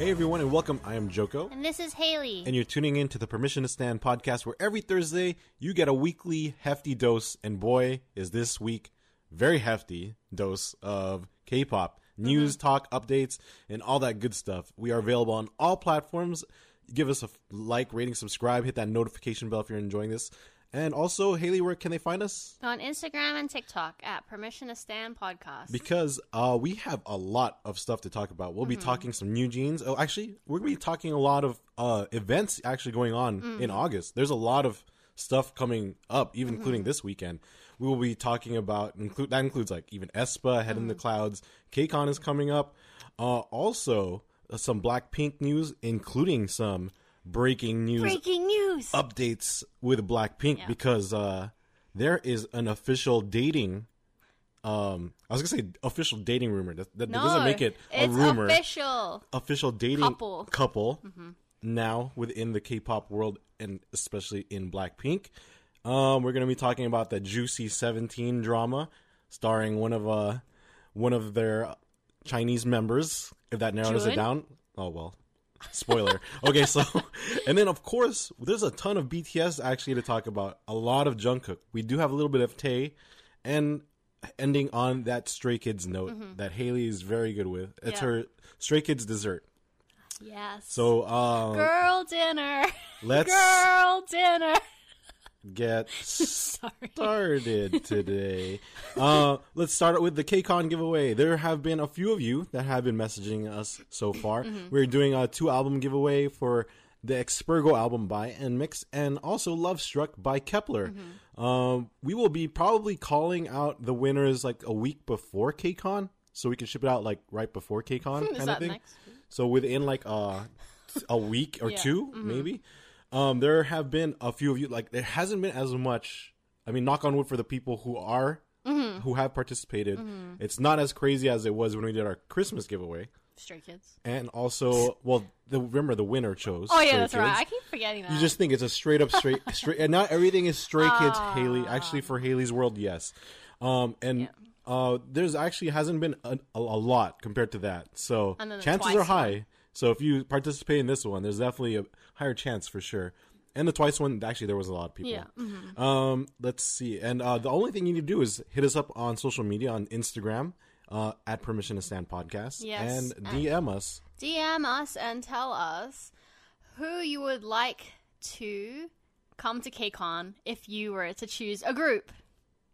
Hey everyone, and welcome. I am Joko, And this is Haley. and you're tuning in to the Permission to Stan podcast, where every Thursday you get a weekly hefty dose, and boy, is this week very hefty dose of K-pop news, mm-hmm. talk, updates, and all that good stuff. We are available on all platforms. Give us a like, rating, subscribe, hit that notification bell if you're enjoying this. And also, Haley, where can they find us? on Instagram and TikTok at Permission to Stan Podcast. because uh, we have a lot of stuff to talk about. We'll be talking some new jeans. Oh, actually, we're going to be talking a lot of uh, events actually going on in August. There's a lot of stuff coming up, even including this weekend. We will be talking about include that includes like even aespa, Head in the Clouds. KCON is coming up. Uh, also, uh, some Blackpink news, including some breaking news Breaking news. updates with Blackpink Yeah. because uh, there is an official dating. Um, I was gonna say official dating rumor. That, that no, doesn't make it a it's rumor. official. Official dating Couple. Mm-hmm. couple now within the K-pop world and especially in Blackpink. Um, we're gonna be talking about the Juicy Seventeen drama, starring one of uh one of their Chinese members. If that narrows it down. Oh well, spoiler. okay, so and then of course there's a ton of BTS actually to talk about. A lot of Jungkook. We do have a little bit of Tae, and ending on that Stray Kids note that Haley is very good with. It's Mm-hmm. Yeah. her Stray Kids dessert. Yes. So um, girl dinner. let's Girl dinner. Get started today. uh, let's start with the KCON giveaway. There have been a few of you that have been messaging us so far. We're doing a two album giveaway for the Expergo album by NMIXX and also Lovestruck by Kep1er. Um, we will be probably calling out the winners like a week before KCON, so we can ship it out like right before KCON kind of thing. So within like uh, a week or Yeah. two, maybe. Um, there have been a few of you. Like there hasn't been as much. I mean, knock on wood for the people who are who have participated. It's not as crazy as it was when we did our Christmas giveaway. Stray Kids. And also, well, the, remember the winner chose. Oh yeah, that's right. I keep forgetting that. You just think it's a straight up straight straight, and not everything is Stray Kids. Haley, actually, for Haley's World, yes. Um, and uh, there's actually hasn't been a, a, a lot compared to that, so And then the chances are high. So if you participate in this one, there's definitely a higher chance for sure. And the twice one, actually, there was a lot of people. Yeah. mhm. Um, let's see. And uh, the only thing you need to do is hit us up on social media on Instagram uh, at Permission to Stan Podcast Yes, and DM us. DM us and tell us who you would like to come to KCON if you were to choose a group,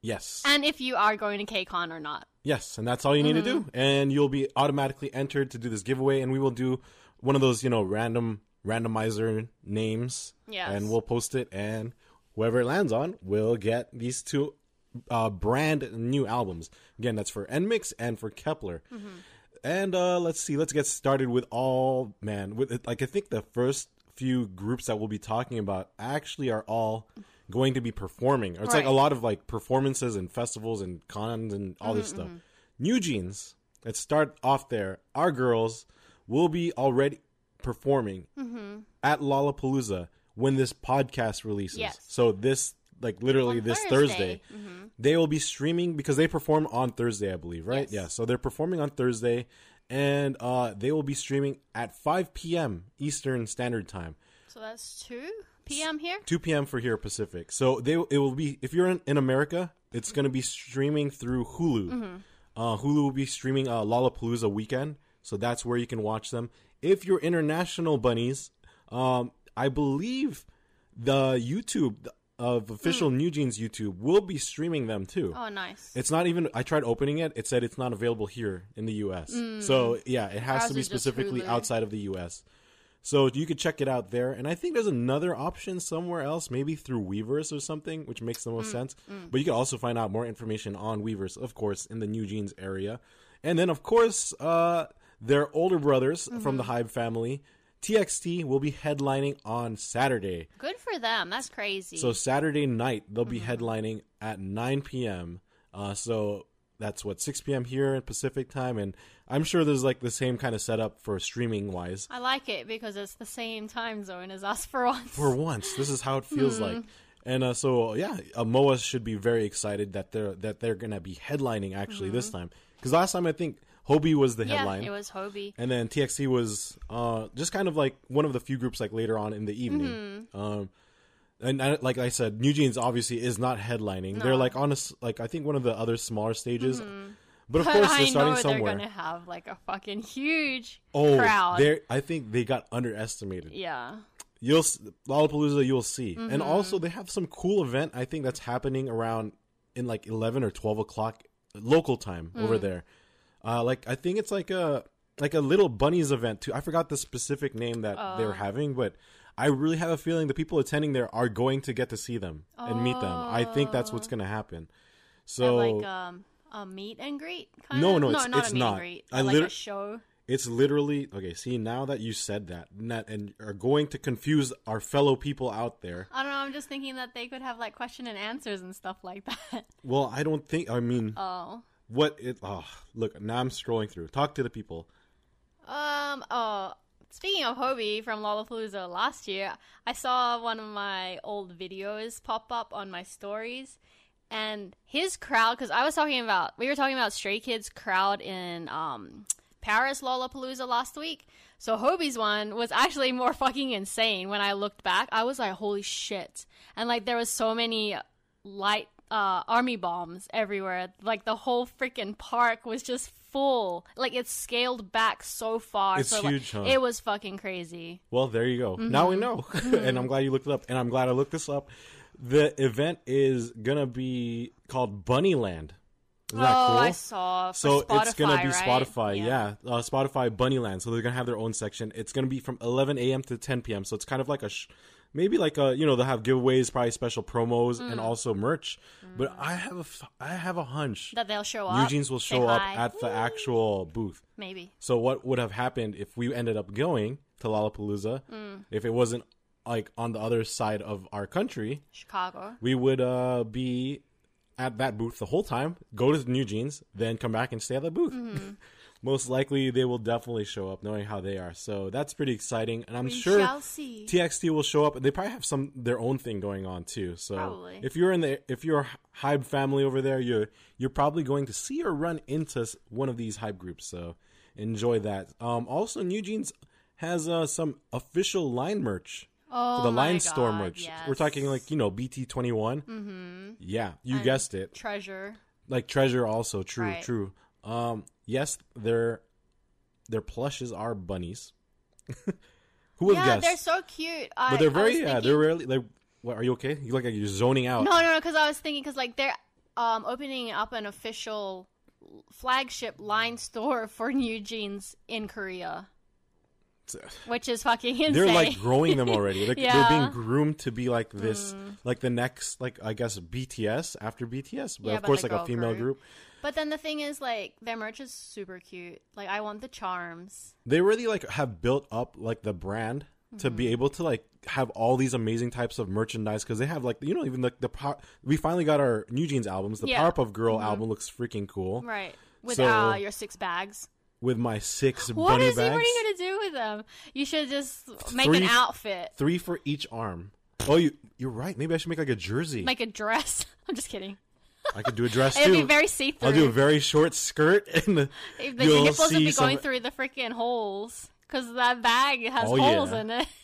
Yes. and if you are going to KCON or not. Yes, and that's all you need to do, Mm-hmm. and you'll be automatically entered to do this giveaway. And we will do one of those, you know, random randomizer names, Yes. and we'll post it, and whoever it lands on will get these two uh, brand new albums. Again, that's for NMIXX and for Kep1er. Mm-hmm. And uh, let's see, let's get started with all man. With like, I think the first few groups that we'll be talking about actually are all going to be performing. Or it's like a lot of like performances and festivals and cons and all this mm-hmm, stuff. Mm-hmm. New Jeans. Let's start off there. Our girls will be already performing mm-hmm. at Lollapalooza when this podcast releases. Yes. So this like literally On this Thursday. Thursday, they will be streaming because they perform on Thursday, I believe, right? Yes. Yeah. So they're performing on Thursday, and uh, they will be streaming at 5 p.m. Eastern Standard Time. So that's 2 p.m. here? 2 p.m. for here Pacific. So they it will be if you're in, in America, it's going to be streaming through Hulu. Uh, Hulu will be streaming uh, Lollapalooza weekend, so that's where you can watch them. If you're international bunnies, um, I believe the YouTube of official New Jeans YouTube will be streaming them too. Oh, nice. It's not even. I tried opening it. It said it's not available here in the U.S. So yeah, it has Ours to be specifically outside of the U.S. So you could check it out there. And I think there's another option somewhere else, maybe through Weverse or something, which makes the most sense. But you can also find out more information on Weverse, of course, in the New Jeans area. And then, of course, uh, their older brothers from the HYBE family, TXT, will be headlining on Saturday. Good for them. That's crazy. So Saturday night they'll be headlining at 9 p.m. Uh, so that's what 6 p.m. here in Pacific time, and I'm sure there's like the same kind of setup for streaming wise. I like it because it's the same time zone as us for once. For once, this is how it feels like. And uh, so yeah, uh, Moa should be very excited that they're that they're gonna be headlining actually this time because last time I think Hobi was the headline. yeah, it was Hobi. and then TXT was uh, just kind of like one of the few groups like later on in the evening. Mm-hmm. Um, and I, like I said, New Jeans obviously is not headlining. They're like on a like I think one of the other smaller stages. But of course, they're starting somewhere. they're gonna have like a fucking huge oh, crowd. they I think they got underestimated. Yeah. You'll Lollapalooza, you'll see, Mm-hmm. and also they have some cool event. I think that's happening around in like eleven or twelve o'clock local time Mm. over there. Uh, like I think it's like a like a little bunnies event too. I forgot the specific name that Oh. they're having, but I really have a feeling the people attending there are going to get to see them and meet them. I think that's what's going to happen. So like um a meet and greet kind No, of no, no, it's- not it's a meet not. and greet. I like liter- a show. it's literally okay. See now that you said that, and, that, and are going to confuse our fellow people out there. I don't know, I'm just thinking that they could have like question and answers and stuff like that. Well, I don't think. I mean, Oh. what it? Oh, look, now I'm scrolling through. Talk to the people. Um. Oh. Speaking of Hobi from Lollapalooza last year, I saw one of my old videos pop up on my stories, and his crowd. Because I was talking about, we were talking about Stray Kids crowd in um Paris Lollapalooza last week. So Hobi's one was actually more fucking insane. When I looked back, I was like, "Holy shit!" And like, there was so many light uh, army bombs everywhere. Like the whole freaking park was just full. Like it's scaled back so far. It's so, like, huge, huh? It was fucking crazy. Well, there you go. Now we know, and I'm glad you looked it up, and I'm glad I looked this up. The event is gonna be called Bunnyland. Isn't that oh, cool? I saw. So Spotify, it's gonna be right? Spotify, yeah, Uh, Spotify Bunnyland. So they're gonna have their own section. It's gonna be from 11 a.m. to 10 p.m. So it's kind of like a, sh- maybe like a, you know, they'll have giveaways, probably special promos, Mm. and also merch. But I have a, f- I have a hunch. That they'll show up. Eugene's will show up hi. at the actual booth. Maybe. So what would have happened if we ended up going to Lollapalooza? If it wasn't like on the other side of our country, Chicago. we would uh, be at that booth the whole time. Go to New Jeans, then come back and stay at the booth. Mm-hmm. Most likely, they will definitely show up, knowing how they are. So that's pretty exciting, and I'm We sure. TXT will show up. They probably have some their own thing going on too. So Probably. if you're in the if you're HYBE family over there, you're you're probably going to see or run into one of these HYBE groups. So enjoy that. Um, also, New Jeans has uh, some official line merch. Oh, the line store merch. yes. We're talking like you know BT twenty one. Mm-hmm. Yeah, you guessed it. Treasure. Like treasure, also true, Right. true. Um, yes, their their plushes are bunnies. Who would yeah, guess? they're so cute. I, but they're very yeah. They're really. They're, what, are you okay? You look like you're zoning out. No, no, no. Because I was thinking, because like they're um opening up an official flagship line store for New Jeans in Korea, which is fucking insane. They're like growing them already. Like, They're Mm. being groomed to be like this, like the next, like I guess BTS after BTS, but Yeah, of but course like a female group. group. But then the thing is, like, their merch is super cute. Like, I want the charms. They really like have built up like the brand to Mm-hmm. be able to like have all these amazing types of merchandise because they have like you know even like the power. We finally got our New Jeans albums. The Yeah. Mm-hmm. Powerpuff Girl album looks freaking cool. Right. With So- uh, your six bags. With my six What bunny bags, What are you gonna do with them? You should just make Three- an outfit, three for each arm. Oh, you you're right. Maybe I should make like a jersey. make a dress. I'm just kidding. I could do a dress It'll too. be very see through. I'll do a very short skirt and the, the you'll nipples see be going some- through the freaking holes because that bag has Oh, holes yeah. in it.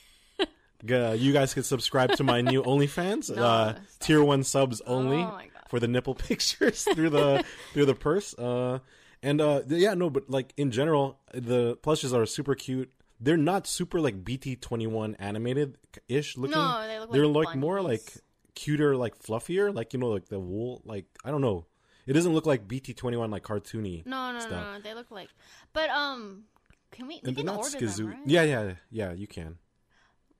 Uh, you guys can subscribe to my new OnlyFans. Uh, tier one subs only Oh my God. for the nipple pictures through the through the purse. Uh, and uh, th- yeah, no, but like in general, the plushes are super cute. They're not super like BT twenty one animated ish looking. No, they look They're like like more like cuter, like fluffier, like you know, like the wool. Like I don't know. It doesn't look like BT twenty one like cartoony. No, no, stuff. no. They look like, but um, Can we? We And can not order SKZOO. them, right? Yeah, yeah, yeah. You can.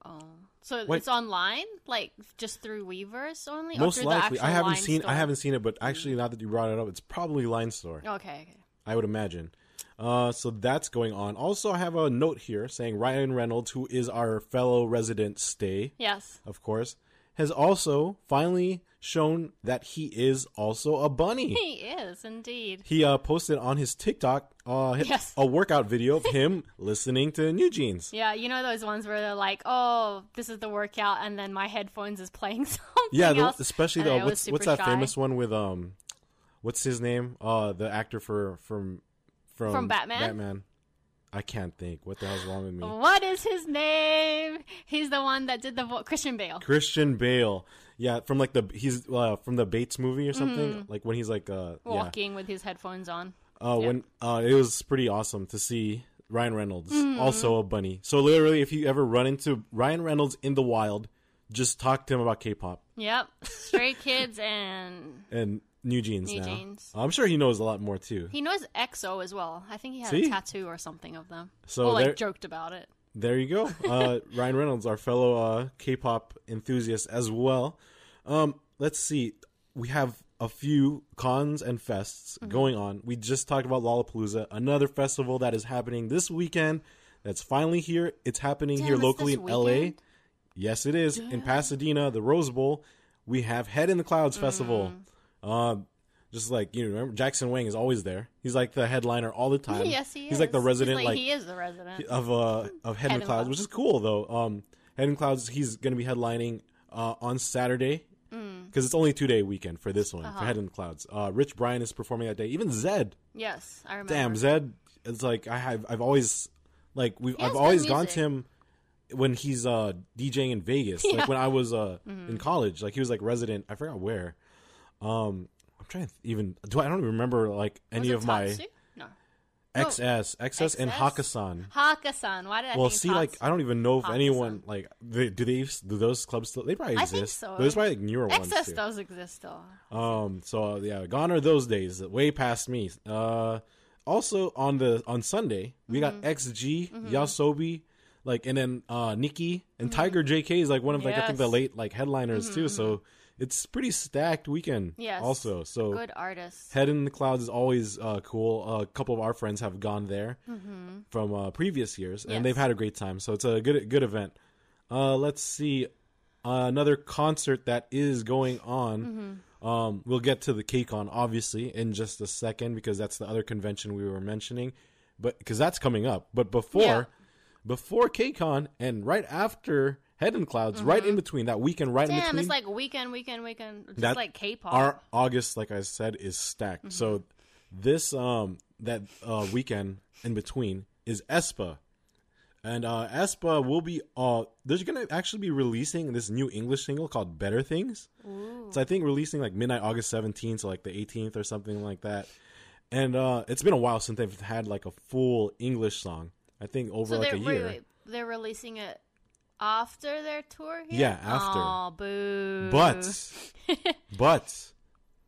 Oh, so Wait. it's online, like just through Weverse only. or Most likely, I haven't seen. store? I haven't seen it, but actually, now that you brought it up, it's probably Line Store. Okay, okay. I would imagine. Uh, so that's going on. Also, I have a note here saying Ryan Reynolds, who is our fellow resident stay, Yes. of course, has also finally shown that he is also a bunny. He is indeed. He uh, posted on his TikTok uh, Yes. a workout video of him listening to New Jeans. Yeah, you know those ones where they're like, "Oh, this is the workout," and then my headphones is playing something Yeah, the, especially the what's what's that shy. famous one with um, what's his name? Uh, the actor for from from From Batman? Batman. I can't think. What the hell's wrong with me? What is his name? He's the one that did the vo- Christian Bale. Christian Bale. Yeah, from like the he's uh, from the Bates movie or something. Like when he's like uh yeah. Walking with his headphones on. Uh Yeah. when uh it was pretty awesome to see Ryan Reynolds Mm-hmm. also a bunny. So literally if you ever run into Ryan Reynolds in the wild, just talk to him about K-pop Yep, Stray Kids, and and New Jeans New now. Jeans. I'm sure he knows a lot more too. he knows EXO as well. I think he had See? a tattoo or something of them. So or like there- joked about it. There you go. Uh, Ryan Reynolds, our fellow uh, K-pop enthusiast as well. Um, let's see. We have a few cons and fests Mm-hmm. going on. We just talked about Lollapalooza, another festival that is happening this weekend. That's finally here. It's happening Damn, here locally in LA. Yes, it is in Pasadena, the Rose Bowl. We have Head in the Clouds Festival. Mm. Uh, just like you know, remember Jackson Wang is always there. He's like the headliner all the time. yes, he is. He's like the resident, He's like he is the resident. of uh of Head, in Clouds, Clouds. which is cool though. Um, Head in Clouds, he's gonna be headlining uh on Saturday Mm. because it's only two day weekend for this one Uh-huh. for Head in Clouds. Uh, Rich Brian is performing that day. Even Zedd, yes, I remember. damn Zedd, it's like I have I've always like we've I've always gone to him when he's uh DJing in Vegas. Yeah. Like when I was uh Mm-hmm. in college, like he was like resident. I forgot where. Um, I'm trying to even do I don't even remember like any of my? No. XS, XS, and XS? Hakkasan. Why did I Well, think see, like I don't even know if Hakkasan. anyone like they, do they do those clubs still? They probably I exist. think so. There's probably like newer ones XS too. does exist though. Um. So uh, yeah, gone are those days. Way past me. Uh. Also on the on Sunday we got Mm-hmm. XG, YOASOBI, like and then uh NIKI and Tiger JK is like one of like I think the Mm-hmm. Yes. Mm-hmm, late like headliners too. So it's pretty stacked weekend. Yes. Also, so Good artists. Head in the Clouds is always uh, cool. Uh, a couple of our friends have gone there from uh, previous years, and Mm-hmm. Yes. they've had a great time. So it's a good good event. Uh, let's see uh, another concert that is going on. Mm-hmm. Um, we'll get to the KCON obviously in just a second because that's the other convention we were mentioning, but because that's coming up. But before Yeah. before KCON and right after Head in Clouds, right in between that weekend, right in Mm-hmm. Damn, between. it's like weekend, weekend, weekend. Just That- like K-pop. our August, like I said, is stacked. Mm-hmm. So this um that uh weekend in between is aespa. And uh aespa will be uh they're gonna actually be releasing this new English single called Better Things. So I think releasing like midnight August seventeenth, so like the eighteenth or something like that. And uh it's been a while since they've had like a full English song. I think over so like a wait, year. wait, they're releasing it after their tour. Here? Yeah, after. Oh, boo. But but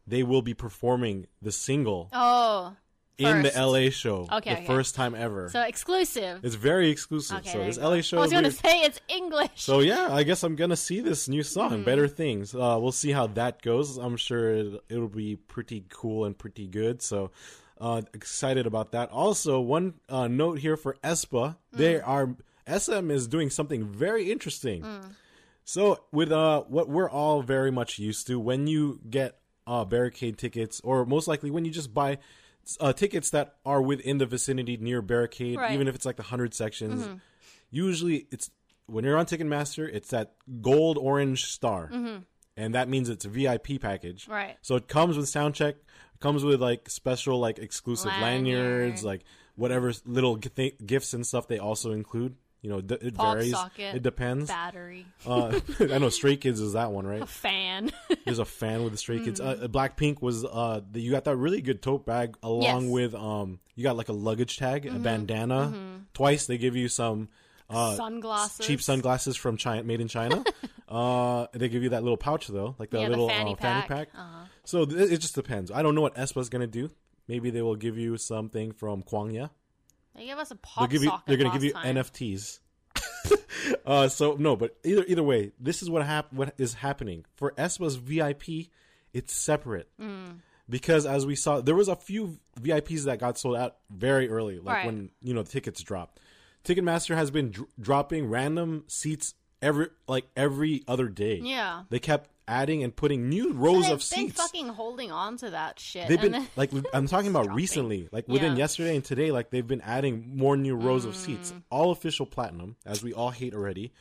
they will be performing the single oh, in the. LA show. Okay, the okay. first time ever. So exclusive. it's very exclusive. Okay, so this. LA show I was gonna weird. say it's English. So yeah, I guess I'm gonna see this new song, Mm-hmm. "Better Things." Uh, we'll see how that goes. I'm sure it, it'll be pretty cool and pretty good. So uh, excited about that. Also, one uh, note here for aespa: they Mm. are SM is doing something very interesting. Mm. So with uh, what we're all very much used to, when you get uh, barricade tickets, or most likely when you just buy uh, tickets that are within the vicinity near barricade, Right. even if it's like the hundred sections, Mm-hmm. usually it's when you're on Ticketmaster, it's that gold orange star, and that means it's a VIP package. Mm-hmm. Right. So it comes with sound check, comes with like special like exclusive lanyards, Lanyard. like whatever little gi- th- gifts and stuff they also include. You know, d- it Pop varies. socket, it depends. battery, Uh, I know Stray Kids is that one, right? a fan. There's a fan with the Stray Kids. Mm-hmm. Uh, Blackpink was uh, the, you got that really good tote bag along Yes. Mm-hmm. with um, you got like a luggage tag, a bandana. Twice they give you some uh, Sunglasses. cheap sunglasses from China, made in China. uh, they give you that little pouch though, like the Yeah, the little fanny uh, fanny pack. pack. Uh-huh. So th- it just depends. I don't know what aespa's gonna do. Maybe they will give you something from Kwangya. They gave us a They'll pop give you, they're gonna give you time. NFTs. uh, so no, but either either way, this is what hap- what is happening for aespa's VIP. It's separate Mm. because as we saw, there was a few VIPs that got sold out very early, like Right. when you know the tickets dropped. Ticketmaster has been dr- dropping random seats every like every other day. Yeah. they kept adding and putting new rows They've of been seats. fucking holding on to that shit. They've been then- like I'm talking about dropping. recently, like within Yeah. yesterday and today, like they've been adding more new rows of seats, Mm. all official platinum, as we all hate already,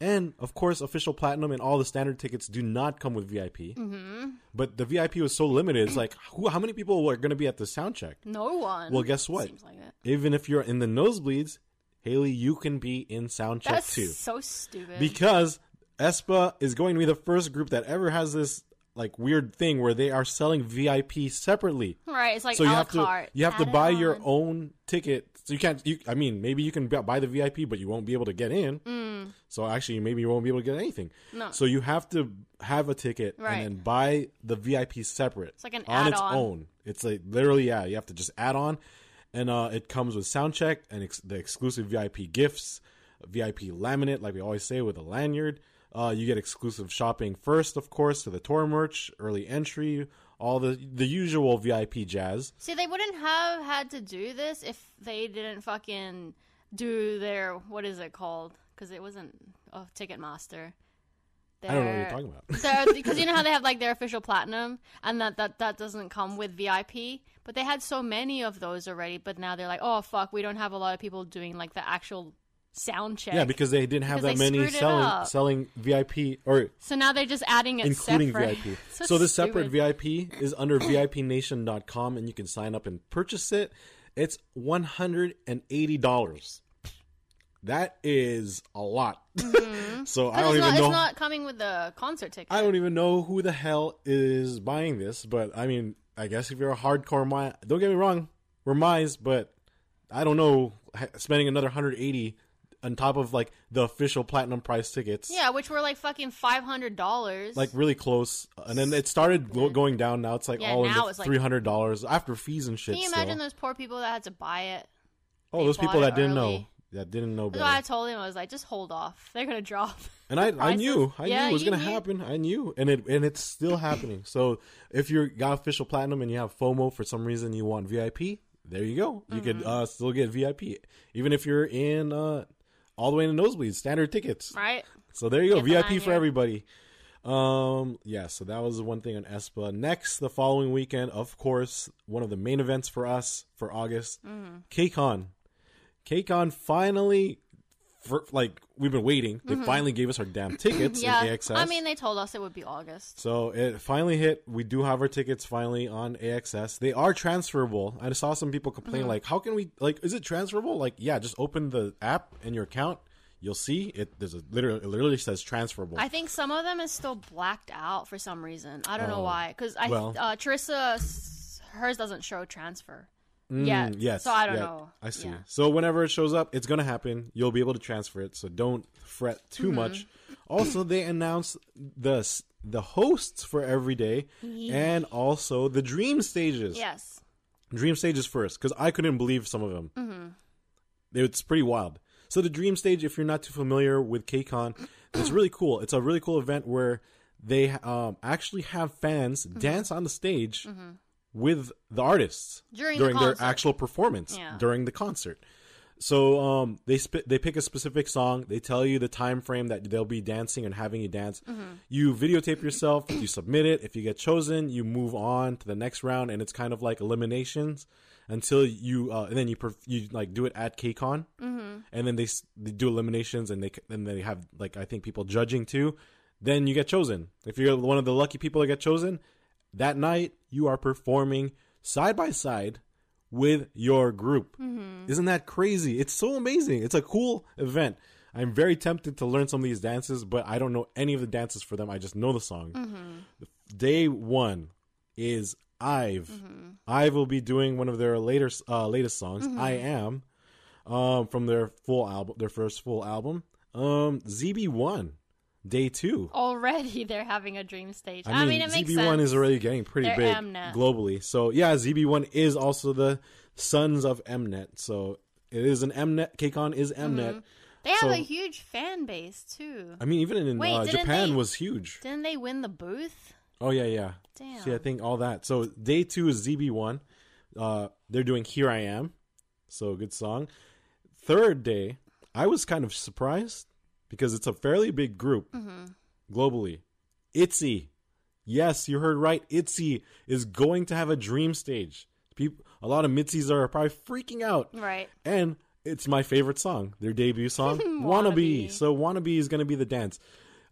and of course, official platinum and all the standard tickets do not come with VIP. Mm-hmm. But the VIP was so limited. It's like, who, how many people are going to be at the sound check? no one. Well, guess what? Like. Even if you're in the nosebleeds, Haley, you can be in sound check That's too, so stupid. because aespa is going to be the first group that ever has this like weird thing where they are selling VIP separately right, it's like so you have to you have to Add it buy your own ticket. So you can't. You, I mean, maybe you can buy the VIP, but you won't be able to get in. Mm. So actually, maybe you won't be able to get anything. No. So you have to have a ticket Right. and then buy the VIP separate. It's like an on its add-on. own. It's like literally, yeah. You have to just add on, and uh, it comes with sound check and ex- the exclusive VIP gifts, VIP laminate, like we always say, with a lanyard. Uh, you get exclusive shopping first, of course, to the tour merch, early entry, all the the usual VIP jazz. See, they wouldn't have had to do this if they didn't fucking do their what is it called? Because it wasn't a Ticketmaster. I don't know what you're talking about. their- because you know how they have like their official platinum, and that, that that doesn't come with VIP. But they had so many of those already. But now they're like, oh fuck, we don't have a lot of people doing like the actual sound check. Yeah, because they didn't have Because that many selling selling VIP or so now they're just adding it including separate. VIP. So So, the separate. VIP is under VIPNation.com and you can sign up and purchase it. It's one hundred and eighty dollars. That is a lot. Mm-hmm. so I don't even not, know. it's not coming with the concert ticket. I don't even know who the hell is buying this, but I mean, I guess if you're a hardcore my, don't get me wrong, we're MYs, but I don't know spending another 180 on top of like the official platinum price tickets. Yeah, which were like fucking five hundred dollars. like really close, and then it started go- going down. Now it's like Yeah, all in now the it's three hundred dollars after fees and shit. Can you still. imagine those poor people that had to buy it? oh, they those people that didn't know, early? That didn't know That's why I told him I was like, just hold off. They're gonna drop. And I, I knew, I Yeah, knew it was gonna knew. happen. I knew, and it and it's still happening. So if you got official platinum and you have FOMO for some reason, you want VIP. There you go. You could Mm-hmm. uh, still get VIP, even if you're in uh, all the way in the nosebleeds, standard tickets. Right? So there you go, Get VIP for lanyard. everybody. Um, yeah, so that was one thing on aespa. Next, the following weekend, of course, one of the main events for us for August, Mm-hmm. KCON. KCON finally, for like we've been waiting. They finally gave us our damn tickets Mm-hmm. Yeah. in AXS. I mean, they told us it would be August. So it finally hit. We do have our tickets finally on AXS. They are transferable. I saw some people complain Mm-hmm. like, "How can we like? Is it transferable?" Like, yeah, just open the app and your account. You'll see it. There's a literally it literally says transferable. I think some of them is still blacked out for some reason. I don't know Oh. why. Because I, Well- uh, Teresa, hers doesn't show transfer. Mm, yeah. Yes. So I don't yeah, know. I see. Yeah. So whenever it shows up, it's gonna happen. You'll be able to transfer it. So don't fret too Mm-hmm. much. Also, they announced the the hosts for every day and also the dream stages. Yes. Dream stages first because I couldn't believe some of them. Mm-hmm. It's pretty wild. So the dream stage, if you're not too familiar with KCON, it's really cool. It's a really cool event where they um, actually have fans Mm-hmm. dance on the stage with the artists During the their actual performance Yeah. during the concert. So um, they sp- they pick a specific song. They tell you the time frame that they'll be dancing and having you dance. Mm-hmm. You videotape yourself. you submit it. If you get chosen, you move on to the next round, and it's kind of like eliminations until you uh, and then you perf- you like do it at KCON, mm-hmm. and then they s- they do eliminations, and they c- then they have like I think people judging too. Then you get chosen. If you're one of the lucky people that get chosen, that night you are performing side by side with your group. Isn't that crazy? It's so amazing. It's a cool event. I'm very tempted to learn some of these dances, but I don't know any of the dances for them. I just know the song. Day one is Ive. Ive will be doing one of their later uh, latest songs. I am um, from their full album, their first full album. Um, ZB one, day two. Already they're having a dream stage. I mean, it makes ZB1 sense. is already getting pretty They're big Mnet. globally. So yeah, ZB1 is also the sons of Mnet. So It is an Mnet. KCON is Mnet. They have So- a huge fan base too. I mean, even in Wait, uh, Japan they- was huge. Didn't they win the booth? Oh yeah, yeah. Damn. See, I think all that. So day two is ZB one. Uh, they're doing "Here I Am," so good song. Third day, I was kind of surprised because it's a fairly big group globally. ITZY, yes, you heard right. ITZY is going to have a dream stage. People, a lot of MIDZYs are probably freaking out, Right. and it's my favorite song, their debut song, Wannabe. Wannabe. So Wannabe is going to be the dance.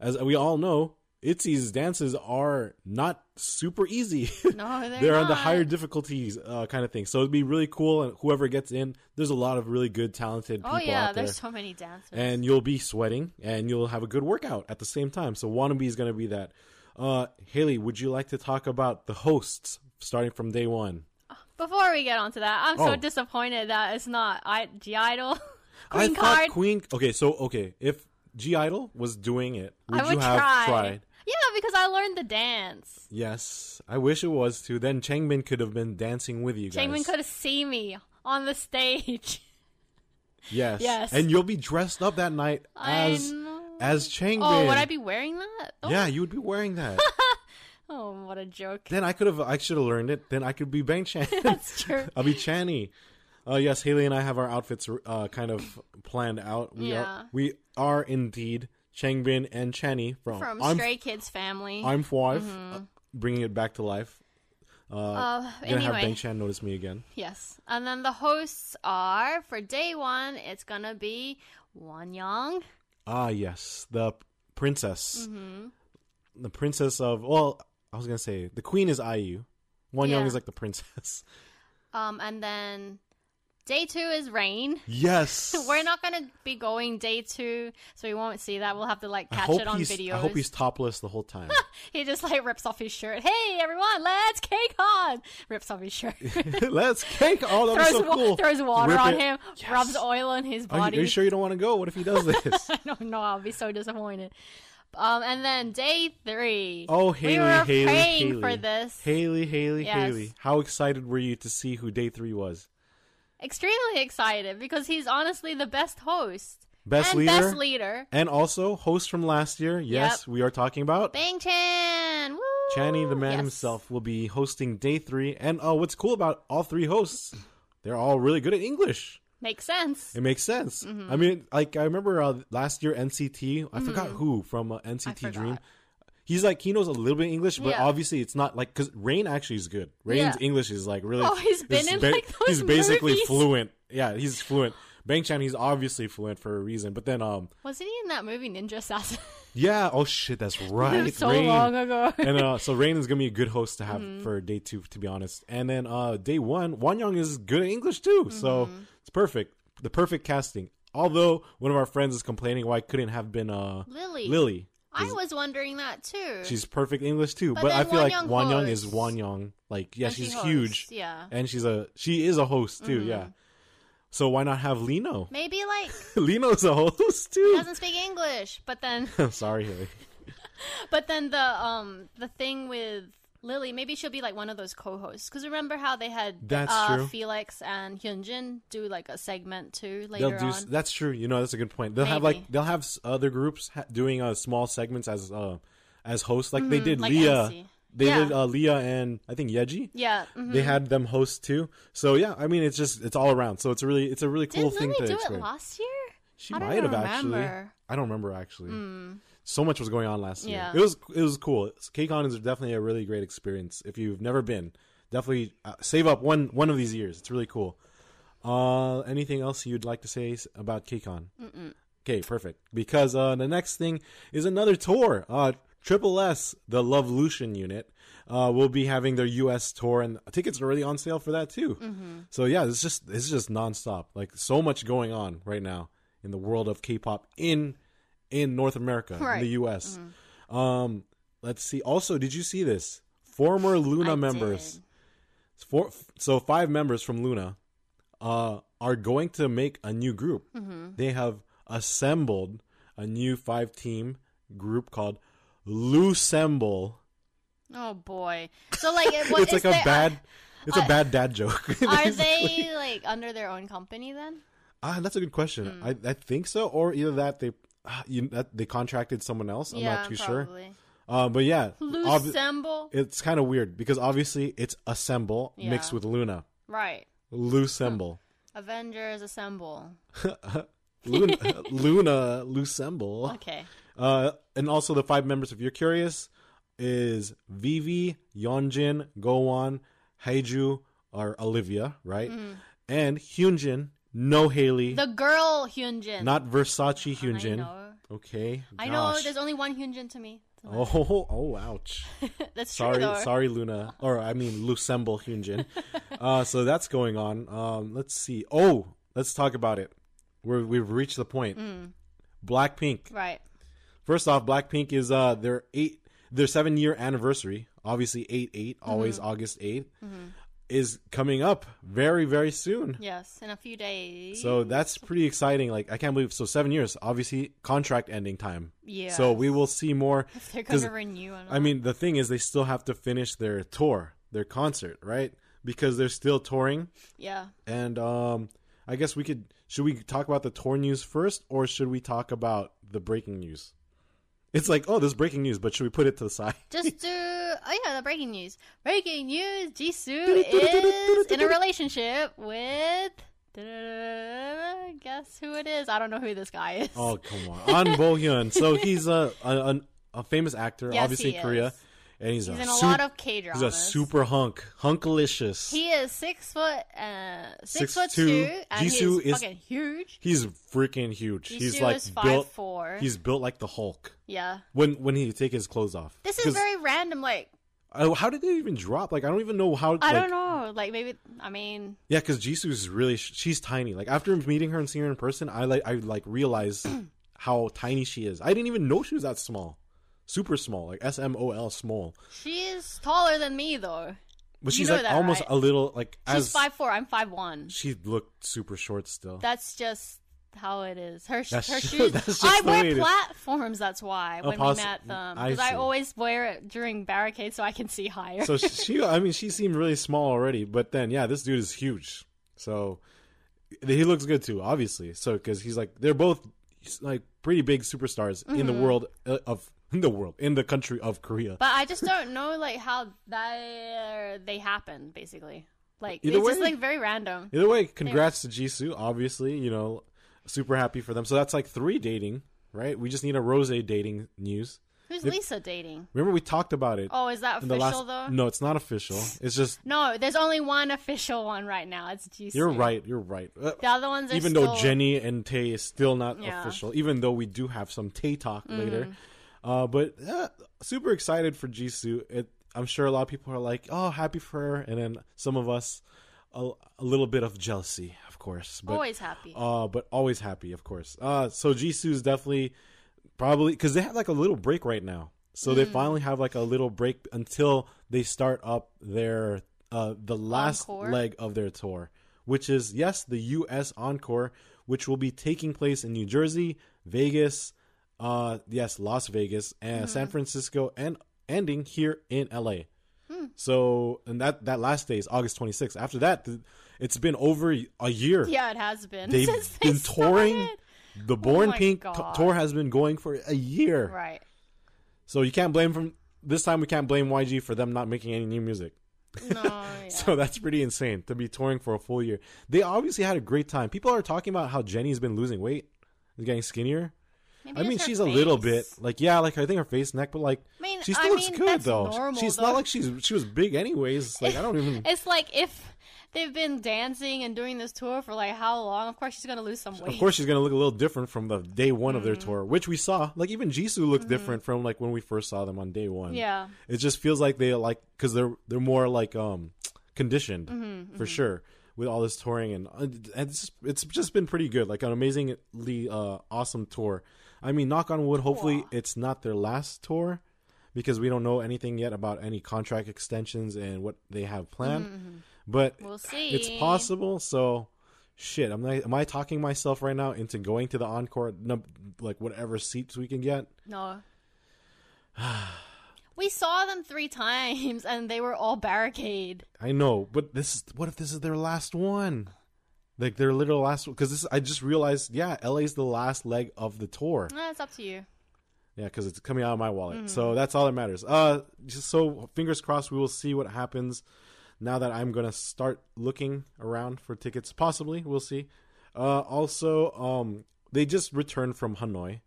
As we all know, ITZY's dances are not super easy. No, they're, they're on the higher difficulties uh, kind of thing. So it'd be really cool, and whoever gets in, there's a lot of really good, talented people Oh yeah, out there. there's so many dancers. and you'll be sweating, and you'll have a good workout at the same time. So Wannabe is going to be that. Uh, Haley, would you like to talk about the hosts starting from day one? Before we get onto that, I'm Oh. so disappointed that it's not I- (G)I-DLE. I Queen thought Card. Queen. Okay, so okay, if (G)I-DLE was doing it, would, I would you have try. tried? Yeah, because I learned the dance. Yes, I wish it was too. Then Changbin could have been dancing with you guys. Changmin could have seen me on the stage. Yes. Yes. And you'll be dressed up that night as as Changbin. Oh, would I be wearing that? Oh, Yeah, you would be wearing that. Oh, what a joke. then I could have. I should have learned it. Then I could be Bang Chan. That's true. I'll be Channy. Uh, yes, Haley and I have our outfits uh, kind of planned out. We Yeah. are we are indeed Changbin and Channy from, From I'm, Stray Kids family. I'm 5 uh, bringing it back to life. uh, gonna have anyway, Bang Chan notice me again. yes. And then the hosts are for day one. It's gonna be Wonyoung. Ah, yes, the princess, Mm-hmm. the princess of. Well, I was gonna say the queen is IU. Wonyoung is like the princess. Um, and then day two is Rain. Yes, We're not gonna be going day two, so we won't see that. We'll have to like catch it on video. I hope he's topless the whole time. He just like rips off his shirt. Hey everyone, let's KCON! Rips off his shirt. Let's cake. Oh, that was throws, so cool. throws water Rip on it. him, Yes. rubs oil on his Are you, body. are you sure you don't want to go? What if he does this? I don't know. I'll be so disappointed. Um, and then day three. Oh, Haley, we were Haley, praying Haley. for this. Haley, Haley, Yes. Haley. How excited were you to see who day three was? Extremely excited because he's honestly the best host Best and leader? best leader. And also host from last year. Yes, we are talking about Bang Chan. Woo! Channy, the man Yes. himself, will be hosting day three. And oh, what's cool about all three hosts? They're all really good at English. Makes sense. It makes sense. Mm-hmm. I mean, like I remember uh, last year NCT. I forgot who from uh, NCT. Dream. He's like he knows a little bit of English, but Yeah. obviously it's not like because Rain actually is good. Rain's Yeah. English is like really. Oh, he's been in, like, those He's basically movies. fluent. Yeah, he's fluent. Bang Chan, he's obviously fluent for a reason. But then, um, Wasn't he in that movie Ninja Assassin? yeah. Oh shit, that's right. so Rain. long ago. and uh, so Rain is gonna be a good host to have Mm-hmm. for day two, to be honest. And then uh, day one, Wonyoung is good at English too, so Mm-hmm. it's perfect. The perfect casting. Although one of our friends is complaining why it couldn't have been uh, Lily. Lily. I was wondering that too. She's perfect English too, But but, I feel Wan like Young Wonyoung is. Wonyoung. Like, yeah, And she's hosts, huge, Yeah. Mm-hmm. and she's a she is a host too. Yeah. So why not have Lee Know? Maybe like Lee Know's a host he too. doesn't speak English, but then Sorry, Haley. but then the um the thing with Lily, maybe she'll be like one of those co-hosts. Because remember how they had That's uh, true. Felix and Hyunjin do like a segment too later They'll do. on. That's true. You know, that's a good point. They'll have like they'll have other groups ha- doing uh, small segments as uh as hosts, like they did Mm-hmm. like Lia. MC. They Yeah. did uh, Lia and I think Yeji. yeah. mhm. They had them host too. So yeah, I mean, it's just it's all around. So it's a really it's a really cool Did thing Lily to do it last year? She might have even actually. I don't remember actually. So much was going on last year. Yeah. It was it was cool. KCON is definitely a really great experience. If you've never been, definitely uh, save up one one of these years. It's really cool. Uh, anything else you'd like to say about KCON? Okay, perfect. Because uh, the next thing is another tour. Uh, tripleS, the LOVElution unit, uh, will be having their U.S. tour, and tickets are already on sale for that too. So yeah, it's just it's just nonstop. Like so much going on right now in the world of K-pop in in North America, in the U.S. Um, let's see. Also, did you see this? Former LOONA members, did. four, so five members from LOONA, uh, are going to make a new group. Mm-hmm. They have assembled a new five-team group called Loossemble. Oh boy. So like, what, it's like a there- bad, it's a uh, bad dad joke. Are they like under their own company then? Ah, that's a good question. I, I think so, or either that they you, that they contracted someone else. I'm yeah, not too sure. Uh, but yeah, Loossemble. it's kind of weird because obviously it's assemble mixed with LOONA. Right. Loossemble. Avengers assemble. LOONA, LOONA Loossemble. Okay. Uh, and also the five members, if you're curious, is Vivi, Yeojin, Gowon, Hyeju, or Olivia, right? And Hyunjin, no Haley, The girl Hyunjin. not Versace I Hyunjin. know. Okay. I know. There's only one Hyunjin to me. Oh, oh, ouch. That's true Sorry, though. sorry, LOONA, or I mean Loossemble Hyunjin. uh, so that's going on. Um, let's see. Oh, let's talk about it. We're, we've reached the point. Mm. Blackpink. Right. First off, Blackpink is uh their eight their seven year anniversary. Obviously, eight eight, always Mm-hmm. August 8th is coming up very very soon. Yes. In a few days. So that's pretty exciting. Like I can't believe so seven years. Obviously, contract ending time. Yeah. So we will see more. If they're 'cause, gonna renew. I mean, the thing is, they still have to finish their tour, their concert, right? Because they're still touring. Yeah. And um, I guess we could. Should we talk about the tour news first, or should we talk about the breaking news? It's like, oh, there's breaking news, but should we put it to the side? Just do. Oh yeah, the breaking news. Breaking news. Jisoo is in a relationship with. Guess who it is? I don't know who this guy is. Oh, come on, Ahn Bo-hyun. So he's a a, a, famous actor, Yes, obviously in Korea, is. And he's, He's a in a sup- lot of K He's a super hunk, hunkalicious. He is six foot, uh, six, Six foot two. two, and Jisoo he's is- fucking huge. he's freaking huge. Jisoo he's like is built. Four. He's built like the Hulk. Yeah, When when he take his clothes off. this is very random. Like uh, how did they even drop? Like I don't even know how. I like, don't know. Like maybe I mean Yeah, because Jisoo is really she's tiny. Like after meeting her and seeing her in person, I like I like realized how tiny she is. I didn't even know she was that small, super small, like S M O L small. She's taller than me though. But You she's like that, almost right? a little like She's five four. I'm five one. she looked super short still. That's just how it is. Her, That's her shoes. just I wear platforms. That's why when we met them because I, see. always wear it during barricades so I can see higher. so she, I mean, she seemed really small already. But then, yeah, this dude is huge. So he looks good too, obviously. So because he's like they're both like pretty big superstars in the Mm-hmm. world uh, of in the world in the country of Korea. But I just don't know like how that they happen. Basically, like Either it's just like very random. Either way, congrats to Jisoo. Obviously, you know, super happy for them. So that's like three dating, right? We just need a Rose dating news. Who's Lisa dating? Remember we talked about it Oh, is that official last. though? No, it's not official. It's just No, there's only one official one right now. It's Jisoo. you're right. You're right. Uh, The other ones even still... though Jennie and Tae is still not Yeah. Mm-hmm. official, even though we do have some Tae talk later. Uh, but uh, super excited for Jisoo. It, I'm sure a lot of people are like, "Oh, happy for her," and then some of us a, a little bit of jealousy, of course. But, always happy. uh, but always happy, of course. Uh, so Jisoo is definitely probably because they have like a little break right now. So Mm. they finally have like a little break until they start up their uh the last Encore? leg of their tour, which is yes the U.S. Encore, which will be taking place in New Jersey, Vegas, uh yes Las Vegas, and Mm-hmm. San Francisco, and ending here in L.A. Hmm. So and that that last day is August 26th. After that, th- it's been over a year. yeah, it has been. They've since they been touring. started. The Born my Pink t- tour has been going for a year. Right. So you can't blame from this time. We can't blame YG for them not making any new music. No. Yeah. So that's pretty insane to be touring for a full year. They obviously had a great time. People are talking about how Jennie's been losing weight, is getting skinnier. Maybe I mean, she's a little bit like yeah, like I think her face, neck, but like I mean, she I still looks mean, good though. normal, she's though. not like she's she was big anyways. Like I don't even. It's like if they've been dancing and doing this tour for like how long? Of course, she's gonna lose some weight. Of course, she's gonna look a little different from the day one of Mm. their tour, which we saw. Like even Jisoo looked different from like when we first saw them on day one. Yeah. it just feels like they like because they're they're more like um conditioned Mm-hmm, for sure with all this touring and and it's it's just been pretty good. Like an amazingly uh, awesome tour. I mean, knock on wood. Hopefully, it's not their last tour because we don't know anything yet about any contract extensions and what they have planned. But Mm-hmm, We'll see. it's possible. So, shit. Am I am I talking myself right now into going to the encore, like whatever seats we can get? No. we saw them three times and they were all barricade. I know, but this is what if this is their last one? Like they're literally last because this I just realized. Yeah, LA's the last leg of the tour. Eh, it's up to you. Yeah, because it's coming out of my wallet. Mm-hmm. So that's all that matters. Uh, just so fingers crossed, we will see what happens. Now that I'm gonna start looking around for tickets, possibly we'll see. Uh, also, um, they just returned from Hanoi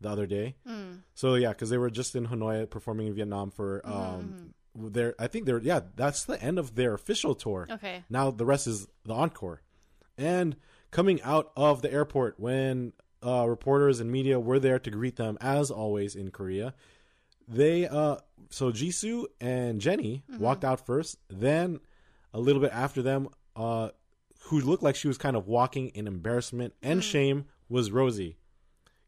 the other day. Mm. So yeah, because they were just in Hanoi performing in Vietnam for um, their. I think they're yeah. That's the end of their official tour. Okay. Now the rest is the encore. And coming out of the airport when uh, reporters and media were there to greet them, as always in Korea, they uh so Jisoo and Jennie walked out first. Then a little bit after them, uh, who looked like she was kind of walking in embarrassment and shame was Rosie,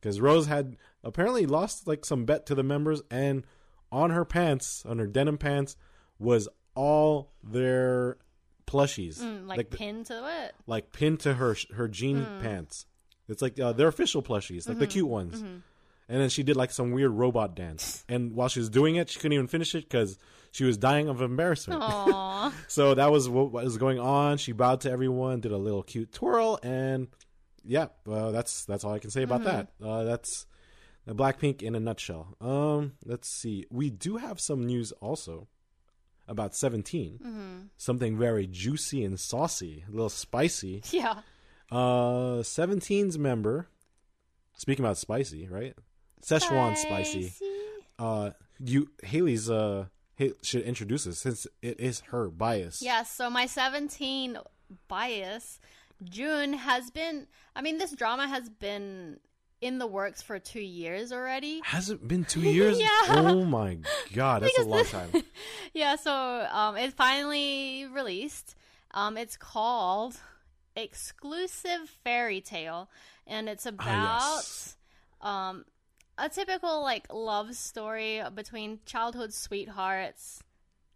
because Rose had apparently lost like some bet to the members, and on her pants, on her denim pants, was all their plushies, Mm, like, the- pinned to it. like pinned to her her jean Hmm. pants. It's like uh, they're official plushies, like the Mm-hmm. cute ones. And then she did like some weird robot dance, and while she was doing it, she couldn't even finish it because she was dying of embarrassment. Aww. So that was what was going on. She bowed to everyone, did a little cute twirl, and yeah, uh, that's that's all I can say about that. Uh, that's the Blackpink in a nutshell. Um, let's see. We do have some news also about 17 Something very juicy and saucy, a little spicy. yeah. Uh, 17's member. Speaking about spicy, right? Szechuan spicy. Uh, you Haley's uh should introduce us since it is her bias. Yes, so my 17 bias, Jun has been, I mean, this drama has been in the works for two years already. Has it been two years? Yeah. Oh my god, that's a Because long the- time. Yeah, so um, it's finally released. Um, it's called Exclusive Fairy Tale, and it's about Ah, yes. um, a typical like love story between childhood sweethearts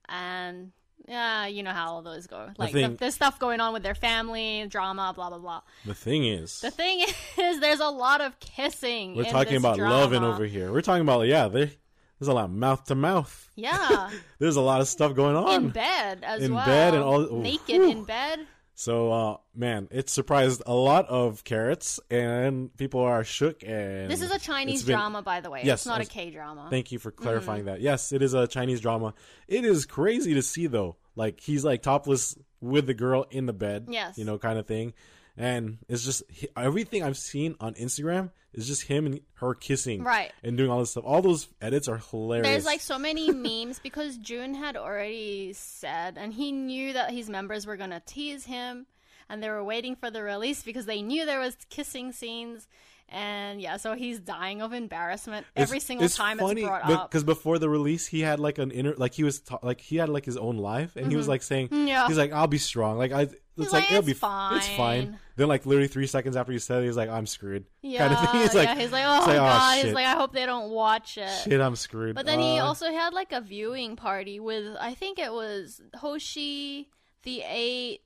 and yeah, you know how all those go. Like thing- the, there's stuff going on with their family, drama, blah blah blah. The thing is, The thing is, there's a lot of kissing. we're in talking about drama. loving over here. We're talking about yeah, there, there's a lot mouth to mouth. Yeah, There's a lot of stuff going on. in bed as In well. bed and all- naked whew. in bed. So, uh, man, it surprised a lot of Carats, and people are shook. And This is a Chinese been- drama, by the way. Yes, it's not I a was- K drama. Thank you for clarifying that. Yes, it is a Chinese drama. It is crazy to see though. Like he's like topless with the girl in the bed. Yes. You know, kind of thing. And it's just everything I've seen on Instagram is just him and her kissing, Right. and doing all this stuff. All those edits are hilarious. There's like so many memes because Jun had already said, and he knew that his members were gonna tease him, and they were waiting for the release because they knew there was kissing scenes, and yeah, so he's dying of embarrassment every It's- single time it's brought up. because before the release he had like an inner like he was ta- like he had like his own life and he was like saying Mm-hmm. Yeah. he's like I'll be strong like I it's like, like, it'll "It's be fine. it's fine fine." then like literally three seconds after he said it he's like I'm screwed yeah, kind of thing he's like yeah, he's like, oh like, god, shit, he's like, I hope they don't watch it. shit I'm screwed But then he Uh, also had like a viewing party with I think it was Hoshi, The8,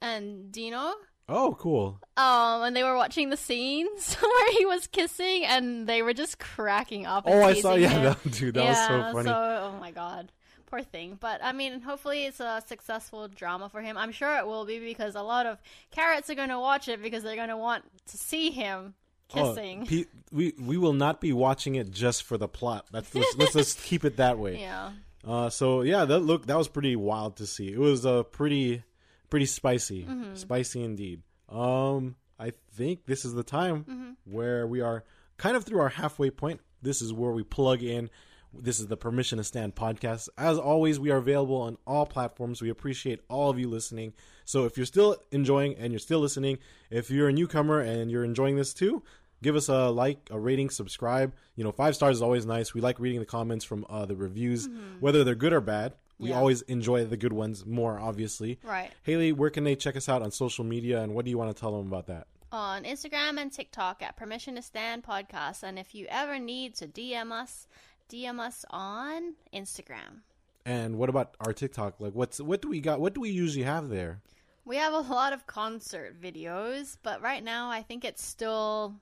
and Dino. oh cool Um, and they were watching the scenes where he was kissing, and they were just cracking up. Oh I saw yeah him. that, dude that was so Yeah, funny oh my god, poor thing. But I mean, hopefully it's a successful drama for him. I'm sure it will be because a lot of Carats are going to watch it because they're going to want to see him Oh, kissing. pe- we we will not be watching it just for the plot that's let's, let's just keep it that way yeah. Uh, so yeah, that look that was pretty wild to see. It was uh, pretty pretty spicy, Mm-hmm. spicy indeed. Um, I think this is the time Mm-hmm. where we are kind of through our halfway point. This is where we plug in. This is the Permission to Stan podcast. As always, we are available on all platforms. We appreciate all of you listening. So if you're still enjoying and you're still listening, if you're a newcomer and you're enjoying this too, give us a like, a rating, subscribe. You know, five stars is always nice. We like reading the comments from uh, the reviews, whether they're good or bad. We Yeah. always enjoy the good ones more, obviously. Right. Haley, where can they check us out on social media, and what do you want to tell them about that? on Instagram and TikTok at Permission to Stan Podcast. And if you ever need to DM us, DM us on Instagram. And what about our TikTok? Like, what's what do we got? What do we usually have there? We have a lot of concert videos, but right now I think it's still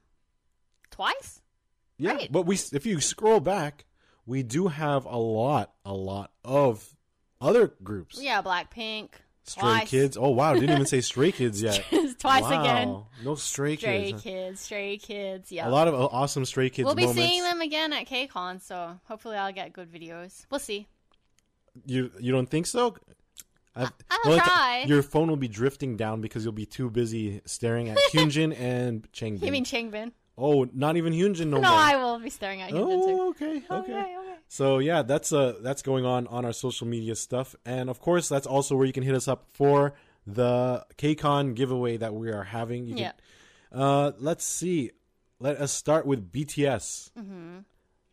twice. Yeah, Right. but we if you scroll back, we do have a lot, a lot of other groups. Yeah, Blackpink. Stray Twice. Kids. Oh wow, didn't even say Stray Kids yet. Twice Wow. again. No Stray, Stray Kids. Stray kids, stray kids. Yeah. A lot of uh, awesome Stray Kids we'll be moments. seeing them again at KCON, so hopefully I'll get good videos. We'll see. You you don't think so? I've, I'll ti- try. your phone will be drifting down because you'll be too busy staring at Hyunjin and Changbin. You mean Changbin? oh, not even Hyunjin no, No, more. I will be staring at Hyunjin too. Oh, okay, okay. Okay, okay. So yeah, that's uh that's going on on our social media stuff, and of course that's also where you can hit us up for the KCON giveaway that we are having. You Yeah. Can, uh, let's see. Let us start with BTS. Mm-hmm.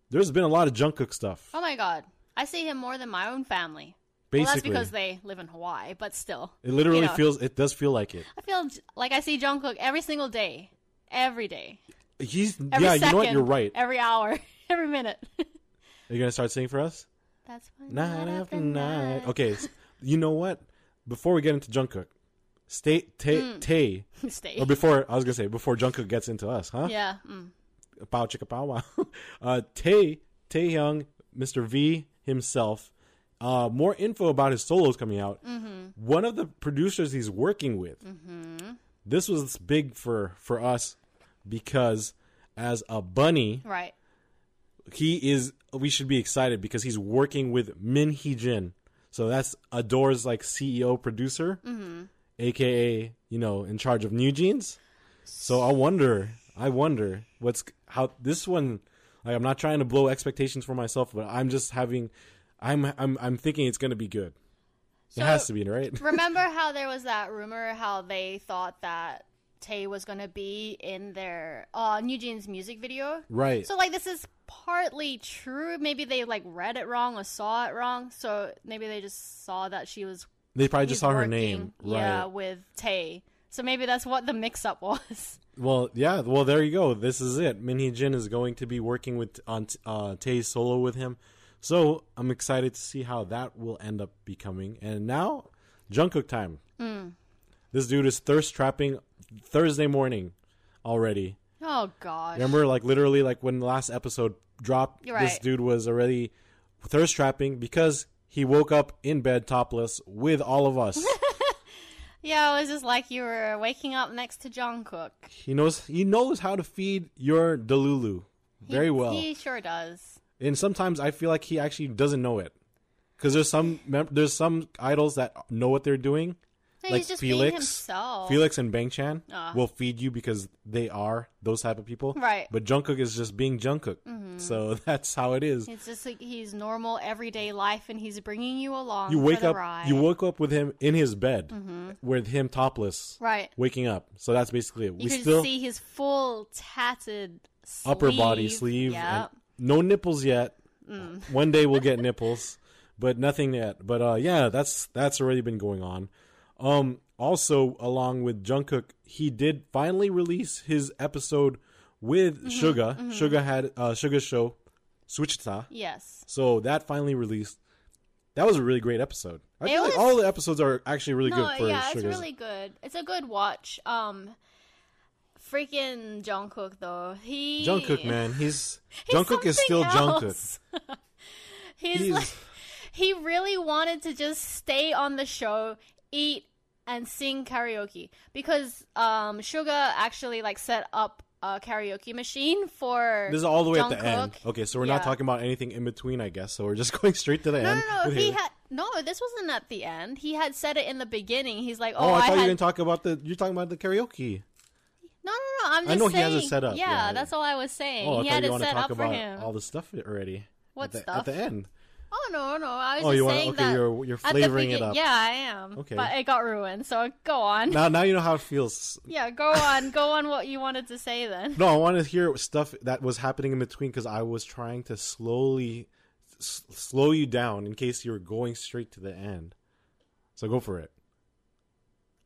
There's been a lot of Jungkook stuff. Oh my god. I see him more than my own family. Well, that's because they live in Hawaii, but still. it literally you know. feels. It does feel like it. I feel like I see Jungkook every single day. Every day. He's Every yeah. second. You know what? You're right. Every hour. Every minute. Are you gonna start singing for us? That's fine. Night after night. Okay. s- You know what? Before we get into Jungkook, stay Tae Mm. Tae. Stay. Or before I was gonna say before Jungkook gets into us, huh? Yeah. Mm. Pow chicka pow wow. Uh, Tae Taehyung, Mr. V himself. Uh, more info about his solos coming out. Mm-hmm. One of the producers he's working with. This was big for for us because as a bunny, Right. he is. We should be excited because he's working with Min Hee Jin. So that's ADOR's like CEO producer, aka you know in charge of NewJeans. So I wonder, I wonder what's how this one. Like, I'm not trying to blow expectations for myself, but I'm just having, I'm I'm I'm thinking it's gonna be good. it has to be right. Remember how there was that rumor how they thought that Tae was gonna be in their uh NewJeans music video? right. So like this is partly true. Maybe they like read it wrong or saw it wrong. So maybe they just saw that she was they probably just saw her name. Right. Yeah, with Tae. So maybe that's what the mix up was. Well, yeah. Well, there you go. This is it. Min Hee Jin is going to be working with on uh, Tae's solo with him, so I'm excited to see how that will end up becoming. And now, Jungkook time. Mm. This dude is thirst trapping Thursday morning already. Oh gosh. Remember, like literally, like when the last episode dropped, You're this right. dude was already thirst trapping because he woke up in bed topless with all of us. Yeah, it was just like you were waking up next to Jungkook. he knows he knows how to feed your Delulu very well. He sure does. and sometimes I feel like he actually doesn't know it because there's some mem- there's some idols that know what they're doing, No, like Felix. himself. Felix and Bang Chan Ah. will feed you because they are those type of people, Right. Mm-hmm. But Jungkook is just being Jungkook, so that's how it is. It's just like he's normal everyday life, and he's bringing you along. You wake up, ride. you woke up with him in his bed, with him topless, right. waking up. So that's basically it. You we could still see his full tatted sleeve. upper body sleeve, and no nipples yet. Mm. One day we'll get nipples, but nothing yet. But uh, yeah, that's that's already been going on. Um, also, along with Jungkook, he did finally release his episode with Mm-hmm, Suga. Suga had uh, Suga's show, Suchwita. Yes. So that finally released. That was a really great episode. I It feel like all the episodes are actually really No, good for yeah, it's really good. It's a good watch. Um, freaking Jungkook though. He Jungkook, man, he's, he's Jungkook is still something Jungkook. he's, He's- like he really wanted to just stay on the show, eat and sing karaoke because um Suga actually like set up a karaoke machine for This is all the way Jungkook. at the end. Okay, so we're not talking about anything in between, I guess. So we're just going straight to the No, end. no, no. He had no. This wasn't at the end. He had said it in the beginning. He's like, Oh, "Oh, I thought you had didn't talk about the. You're talking about the karaoke. No, no, no. I'm I just know he saying. has it set up, Yeah, yeah. that's all I was saying. Oh, I he thought had you it set up for him. all the stuff already. What at the, stuff? At the end. Oh no, no. I was Oh, just saying okay, that. you're- you're flavoring it up. Yeah, I am. Okay. But it got ruined. So go on. Now, now you know how it feels. Yeah, go on. go on. What you wanted to say then? No, I want to hear stuff that was happening in between because I was trying to slowly s- slow you down in case you were going straight to the end. So go for it.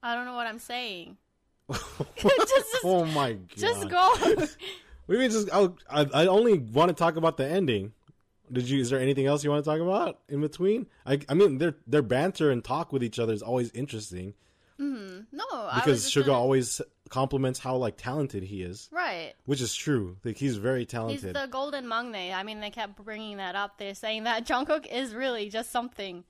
I don't know what I'm saying. just, oh my god! just go. We mean just. I, I I only want to talk about the ending. Did you? Is there anything else you want to talk about in between? I I mean, their their banter and talk with each other is always interesting mm-hmm. no, I was because Suga gonna- always compliments how like talented he is, right. which is true. Like he's very talented. He's the golden maknae. I mean, they kept bringing that up. They're saying that Jungkook is really just something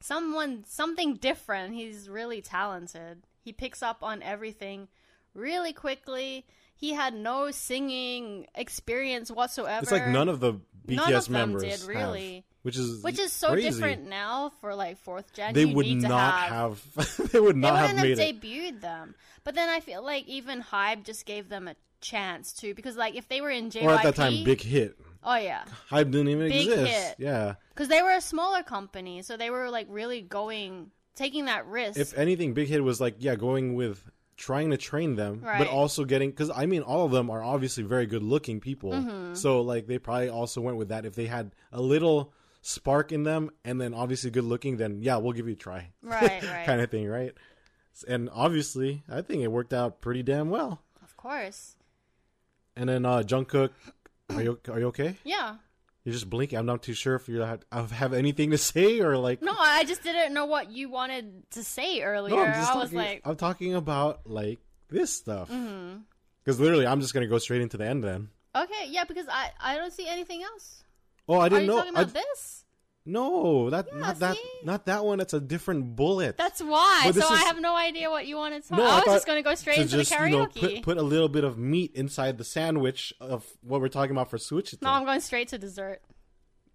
someone something different. He's really talented. He picks up on everything really quickly. He had no singing experience whatsoever. It's like none of the BTS None of members did, have, really. which is which is so crazy. different now for like fourth gen. They would need to not have, have. they would they not have wouldn't made have it. debuted them. But then I feel like even HYBE just gave them a chance too, because like if they were in JYP, Or at that time, Big Hit. oh yeah, HYBE didn't even Big exist. Hit. Yeah. because they were a smaller company, so they were like really going taking that risk. If anything, Big Hit was like, yeah, going with trying to train them, Right. but also getting because I mean, all of them are obviously very good looking people. Mm-hmm. So like, they probably also went with that. If they had a little spark in them, and then obviously good looking, then yeah, we'll give you a try. Right, right. kind of thing, right? And obviously, I think it worked out pretty damn well. of course, And then uh Jungkook, are you are you okay? yeah. You're just blinking. I'm not too sure if you have, anything to say or like. No, I just didn't know what you wanted to say earlier. No, I'm just I was talking, like, I'm talking about like this stuff. Mm-hmm. Because literally, I'm just gonna go straight into the end then. okay, yeah, because I I don't see anything else. Oh, I didn't you know. talking I- about this? No, that Yeah, not that not that one. That's a different bullet. That's why. So this I have no idea what you wanted to talk. no, I was just going to go straight to into just, the You know, karaoke. put put a little bit of meat inside the sandwich of what we're talking about for Switch. no, I'm going straight to dessert.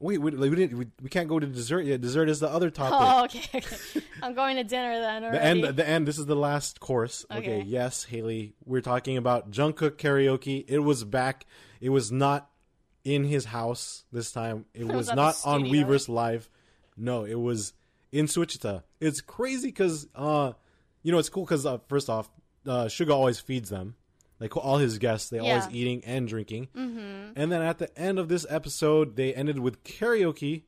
Wait, we, we didn't. We, we can't go to dessert yet. Dessert is the other oh, topic. Oh, okay. okay. I'm going to dinner then. The end. The end. This is the last course. Okay. Okay. Yes, Haley. We're talking about Jungkook karaoke. It was back. It was not in his house this time. It, was was, not on. Weverse Live. No, it was in Wichita. It's crazy because, uh, you know, it's cool because uh, first off, uh, Suga always feeds them. Like all his guests, they always eating and drinking. Mm-hmm. And then at the end of this episode, they ended with karaoke,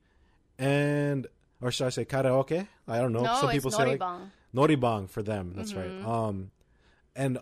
and or should I say karaoke? I don't know. no, Some people say like, noraebang. Noraebang for them. That's Mm-hmm. right. Um, and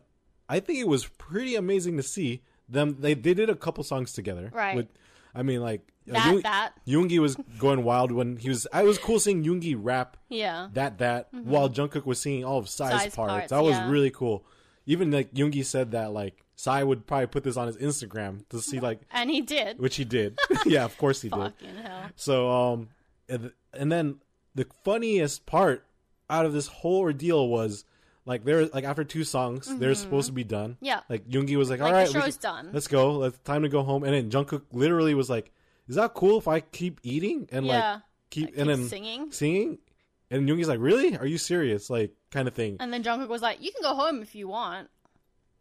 I think it was pretty amazing to see them. They they did a couple songs together. Right. With, I mean, like uh, That, Yoon- that. Yoongi was going wild when he was. I was cool seeing Yoongi rap Yeah. that that while Jungkook was singing all of Psy's parts. parts, That was yeah. really cool. Even like Yoongi said that like Psy would probably put this on his Instagram to see like And he did. which he did. yeah, of course he did. Hell. So um, and, and then the funniest part out of this whole ordeal was like there like after two songs they're supposed to be done. Mm-hmm. Yeah. Like Yoongi was like, Like, all the right, we show's can- done." Let's go. Let's time to go home. And then Jungkook literally was like, "Is that cool if I keep eating and Yeah. like keep Like, and keep then singing? singing?" And Yoongi's like, "Really? Are you serious?" Like kind of thing. And then Jungkook was like, "You can go home if you want."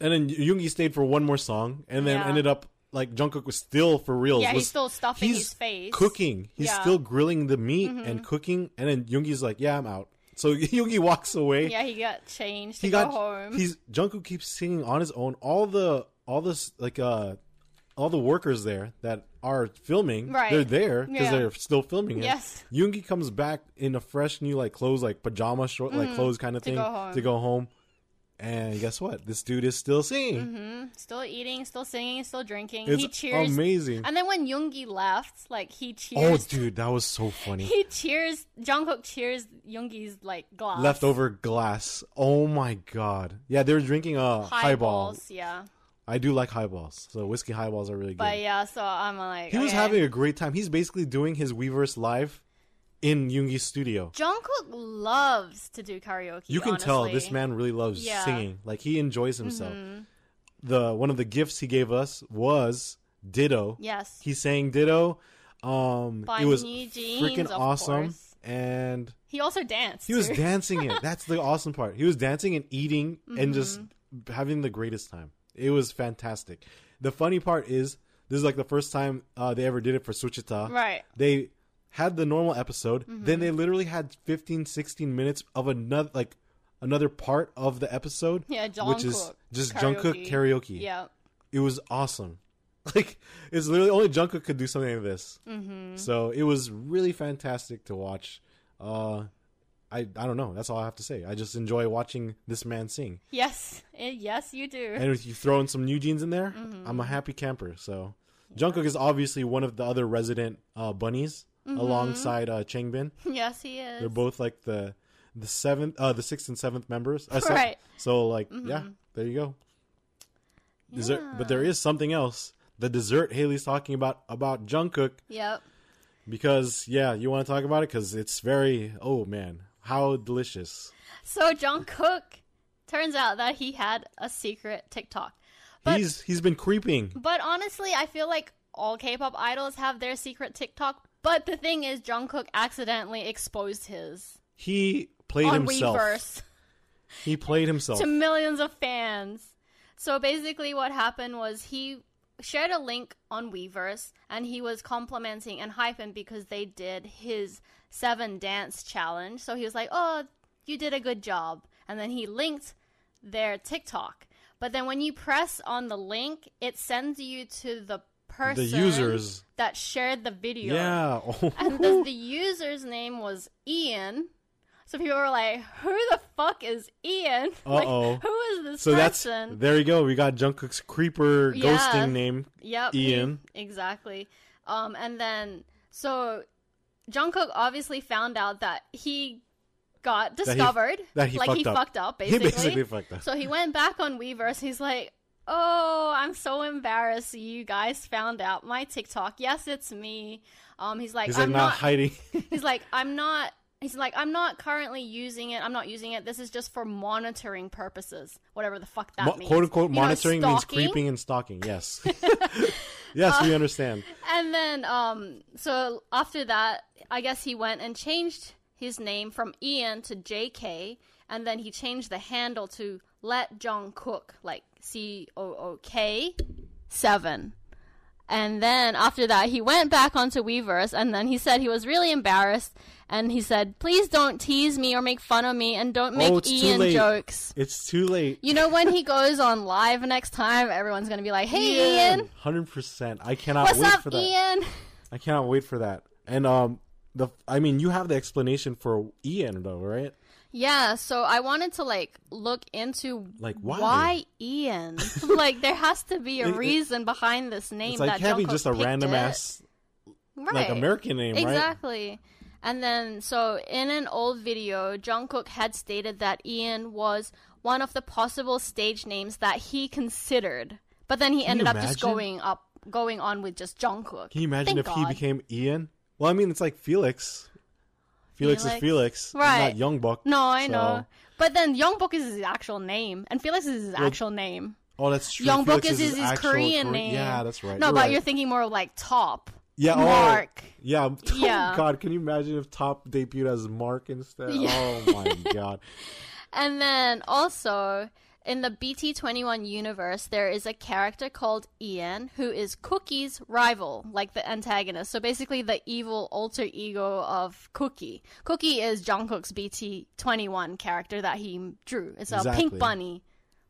And then Yoongi stayed for one more song, and then Yeah. ended up like Jungkook was still for real. Yeah, he's still stuffing his face. cooking. He's Yeah. Mm-hmm. still grilling the meat and cooking, and then Yoongi's like, "Yeah, I'm out." So Yoongi walks away. Yeah, he got changed to he go got home. he's Jungkook keeps singing on his own. All the all this like uh all the workers there that are filming, Right. they're there because Yeah. they're still filming it. Yes. Yoongi comes back in a fresh new like clothes, like pajama short, like clothes kind of Mm-hmm. To thing go home. to go home. And guess what? This dude is still singing. Mm-hmm. still eating, still singing, still drinking. It's he cheers. amazing. And then when Yoongi left, like he cheers. Oh, dude, that was so funny. He cheers. Jungkook cheers Yoongi's like glass. Leftover glass. Oh my god. Yeah, they were drinking a highball. highballs. Yeah, I do like highballs. So whiskey highballs are really good. but yeah. So I'm like, he was having a great time. He's basically doing his Weverse live in Yoongi's studio. Jungkook loves to do karaoke. You can tell this man really loves Yeah. singing. Like he enjoys himself. The one of the gifts he gave us was Ditto. Yes. He sang Ditto. Um By it was freaking awesome. course. And He also danced. he was dancing it. That's the awesome part. He was dancing and eating and just Mm-hmm. having the greatest time. It was fantastic. The funny part is this is like the first time uh, they ever did it for Suchwita. Right. They had the normal episode, Mm-hmm. then they literally had 15 16 minutes of another like another part of the episode Yeah, which is just karaoke. Jungkook karaoke. Yeah. It was awesome. Like it's literally only Jungkook could do something like this. Mm-hmm. So it was really fantastic to watch. Uh, I I don't know. That's all I have to say. I just enjoy watching this man sing. Yes. Eh, yes, you do. And if you throw in some new jeans in there, Mm-hmm. I'm a happy camper. So Jungkook is obviously one of the other resident uh, bunnies Mm-hmm. alongside uh, Changbin. yes, he is. They're both like the the seventh, uh, the sixth and seventh members. Uh, Right. Mm-hmm. So like, yeah, there you go. Dessert, but there is something else. The dessert Haley's talking about about Jungkook. Yep. because yeah, you want to talk about it because it's very oh man, how delicious. So Jungkook turns out that he had a secret TikTok. But he's he's been creeping. but honestly, I feel like all K-pop idols have their secret TikTok. But the thing is, Jungkook accidentally exposed his He played on himself. Weverse He played himself. to millions of fans. So basically, what happened was he shared a link on Weverse, and he was complimenting and hyping because they did his seven dance challenge. So he was like, "Oh, you did a good job," and then he linked their TikTok. But then when you press on the link, it sends you to the person users. that shared the video. yeah. Oh. And the, the user's name was Ian. So people were like, "Who the fuck is Ian? Like, who is this so that's there you go. We got Jungkook's creeper Yeah. ghosting name. Yep, Ian. exactly. Um, and then so Jungkook obviously found out that he got he- discovered, that he like fucked he up. fucked up, He basically. basically fucked up. So he went back on Weverse. He's like, "Oh, I'm so embarrassed. You guys found out my TikTok. Yes, it's me." Um, he's like, He's like "I'm not, not hiding. He's like, I'm not. He's like, I'm not currently using it. I'm not using it. This is just for monitoring purposes, whatever the fuck that Mo- means. quote unquote You know, monitoring means creeping and stalking. Yes. yes, we understand. And then, um, so after that, I guess he went and changed his name from Ian to JK, and then he changed the handle to Let John Cook, like C O O K seven. And then after that, he went back onto Weverse, and then he said he was really embarrassed, and he said, "Please don't tease me or make fun of me, and don't make oh, Ian jokes." It's too late. You know, when he goes on live next time, everyone's gonna be like, "Hey, Ian, Hundred percent. I cannot what's wait up, for that. Ian?" I cannot wait for that. And um, the I mean, you have the explanation for Ian though, right? Yeah, so I wanted to like look into Like, why? Ian. like there has to be a It- it- reason behind this name It's like that can't be Jungkook just a random it. ass right. like American name, right? Exactly. And then so in an old video, Jungkook had stated that Ian was one of the possible stage names that he considered. But then he Can ended up just going up going on with just Jungkook. Can you imagine Thank if he became Ian? Well, I mean, it's like Felix. Felix, is Felix. Felix, Right. not Young Buck. No, I so- know. But then Yongbok is his actual name, and Felix is his actual name. Oh, that's true. Young Felix Book is his, actual Korean Kore- name. Yeah, that's right. No, You're but right. you're thinking more of like Top. yeah, oh, Mark. Oh, yeah, Yeah. Oh God, can you imagine if Top debuted as Mark instead? Yeah. Oh my God. And then also in the BT21 universe, there is a character called Ian who is Cooky's rival, like the antagonist. So basically, the evil alter ego of Cooky. Cooky is Jungkook's BT21 character that he drew. It's a Exactly. pink bunny.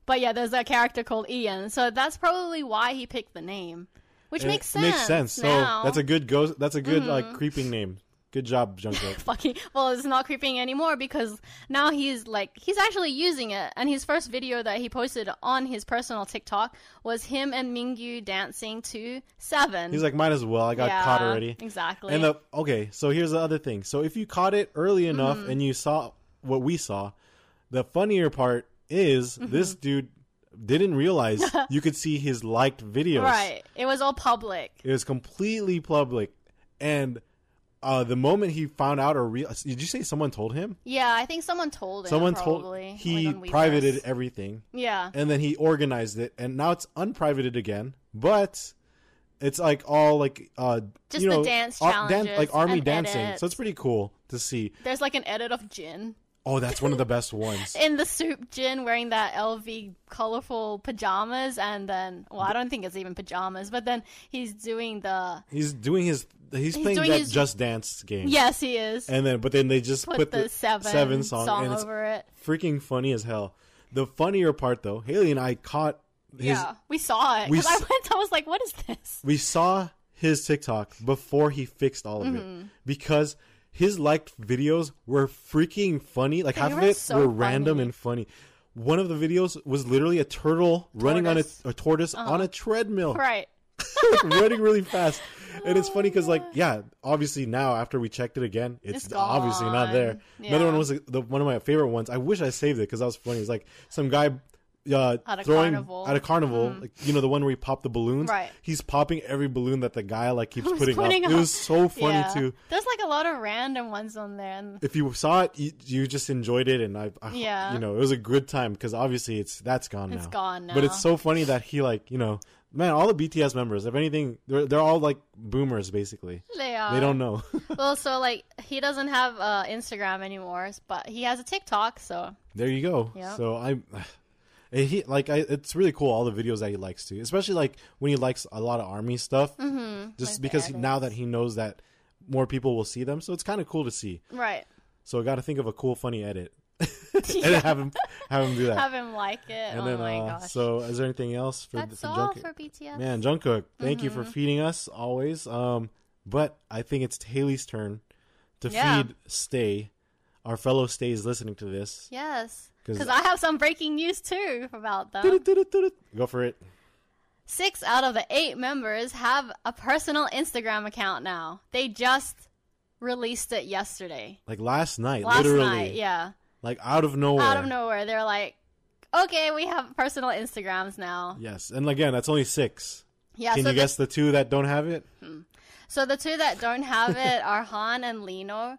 But yeah, there's a character called Ian. So that's probably why he picked the name, which makes sense. Makes sense. So now. Mm-hmm. that's a good ghost. That's a good like creeping name. Good job, Jungkook. fucking well it's not creeping anymore because now he's like he's actually using it and his first video that he posted on his personal tiktok was him and mingyu dancing to seven He's like, might as well. I got Yeah, caught already. exactly And the okay, so here's the other thing. So if you caught it early enough Mm-hmm. and you saw what we saw, the funnier part is Mm-hmm. this dude didn't realize you could see his liked videos. right it was all public It was completely public, and uh, the moment he found out or real, did you say someone told him? yeah i think someone told him Someone probably, told he like privated everything, yeah and then he organized it, and now it's unprivated again, but. It's like all like uh Just you the know, dance ar- dan- challenges like army dancing. edits. So it's pretty cool to see. there's like an edit of jin Oh, that's one of the best ones. in the soup jin wearing that lv colorful pajamas and then well i don't think it's even pajamas but then he's doing the He's doing his he's, playing that his- Just Dance game. yes he is And then but then they just put, put, the, seven, seven song, song, and over it. freaking funny as hell. The funnier part though, Haley and I caught his yeah, we saw it. we I went. I was like, "What is this?" we saw his TikTok before he fixed all of Mm-hmm. it because his liked videos were freaking funny. Like They half of it so were random and funny. One of the videos was literally a turtle running on Tortoise. Uh-huh. a, a tortoise on a treadmill. Right. running really fast. And it's funny because, like, yeah, obviously now after we checked it again, it's, It's obviously not there. gone. Another one was like, the one of my favorite ones. I wish I saved it because that was funny. It's like some guy uh, At a throwing carnival. at a carnival, like you know the one where he popped the balloons. Right. He's popping every balloon that the guy like keeps putting, putting up. up. It was so funny Yeah. too. There's like a lot of random ones on there, and If you saw it, you, you just enjoyed it, and I, I Yeah. you know, it was a good time because obviously it's that's gone It's now. gone now. But it's so funny that he like you know, man, all the BTS members, if anything, they're they're all like boomers basically. they are. they don't know. Well, so like he doesn't have uh, Instagram anymore, but he has a TikTok. So There you go. Yep. So I, he like I, it's really cool all the videos that he likes to, especially like when he likes a lot of army stuff. Mm-hmm. Just Like because he- now that he knows that more people will see them, so it's kind of cool to see. right, So I got to think of a cool, funny edit, and then have him have him do that. have him like it. and oh then, my uh, gosh, so is there anything else for that's for all Jungkook? for BTS. Man, Jungkook, thank you for Mm-hmm. feeding us always. Um, but I think it's Haley's turn to Yeah. feed Stay. Our fellow Stays listening to this. Yes. because I have some breaking news too about them. Go for it. Six out of the eight members have a personal Instagram account now. They just released it yesterday. Like last night, Last literally. night, yeah. Like out of nowhere. Out of nowhere, they're like, okay, we have personal Instagrams now. Yes, and again, that's only six. Yeah, Can so you the, guess the two that don't have it? Hmm. so the two that don't have it are Han and Lee Know.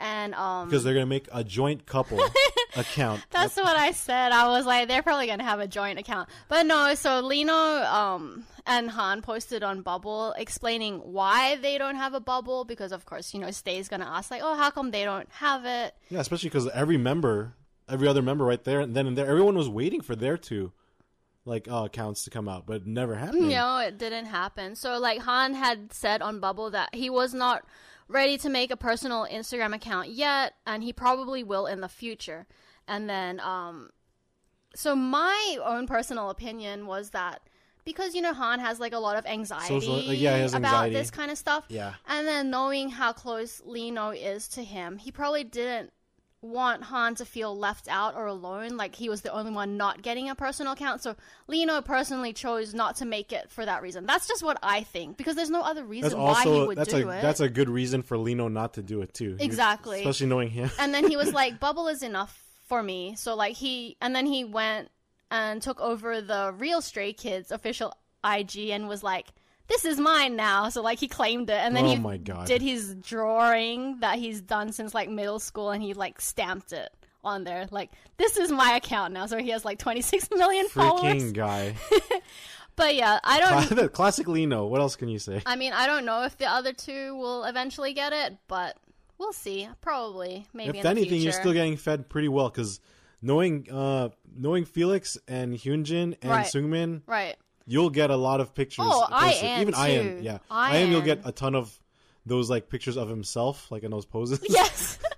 And um Because they're gonna make a joint couple account. That's what I said. I was like, they're probably gonna have a joint account, but no. So Lee Know um, and Han posted on Bubble explaining why they don't have a bubble because, of course, you know, Stay's gonna ask like, oh, how come they don't have it? Yeah, especially because every member, every other member, right there and then and there, everyone was waiting for their two, like uh, accounts to come out, but it never happened. No, it didn't happen. So like Han had said on Bubble that he was not ready to make a personal Instagram account yet, and he probably will in the future. And then um so my own personal opinion was that because you know Han has like a lot of anxiety, Social- uh, yeah, about anxiety. this kind of stuff. Yeah. And then knowing how close Lee Know is to him, he probably didn't want Han to feel left out or alone, like he was the only one not getting a personal account. So Lee Know personally chose not to make it for that reason. That's just what I think because there's no other reason That's why he would that's do a it. that's a good reason for Lee Know not to do it too. Exactly. especially knowing him. and then he was like, "Bubble is enough for me." So like he, and then he went and took over the real Stray Kids official IG and was like, "This is mine now." So like he claimed it, and then Oh he my God. did his drawing that he's done since like middle school, and he like stamped it on there, like, "This is my account now." So he has like 26 million followers. Freaking guy. But yeah, I don't. Classic Lee Know. What else can you say? I mean, I don't know if the other two will eventually get it, but we'll see. Probably, maybe. if in anything, you're still getting fed pretty well because knowing uh knowing Felix and Hyunjin and Right. Seungmin, right. You'll get a lot of pictures. Oh, posted. I.N even too. I.N, yeah, I.N, you'll get a ton of those like pictures of himself, like in those poses. yes.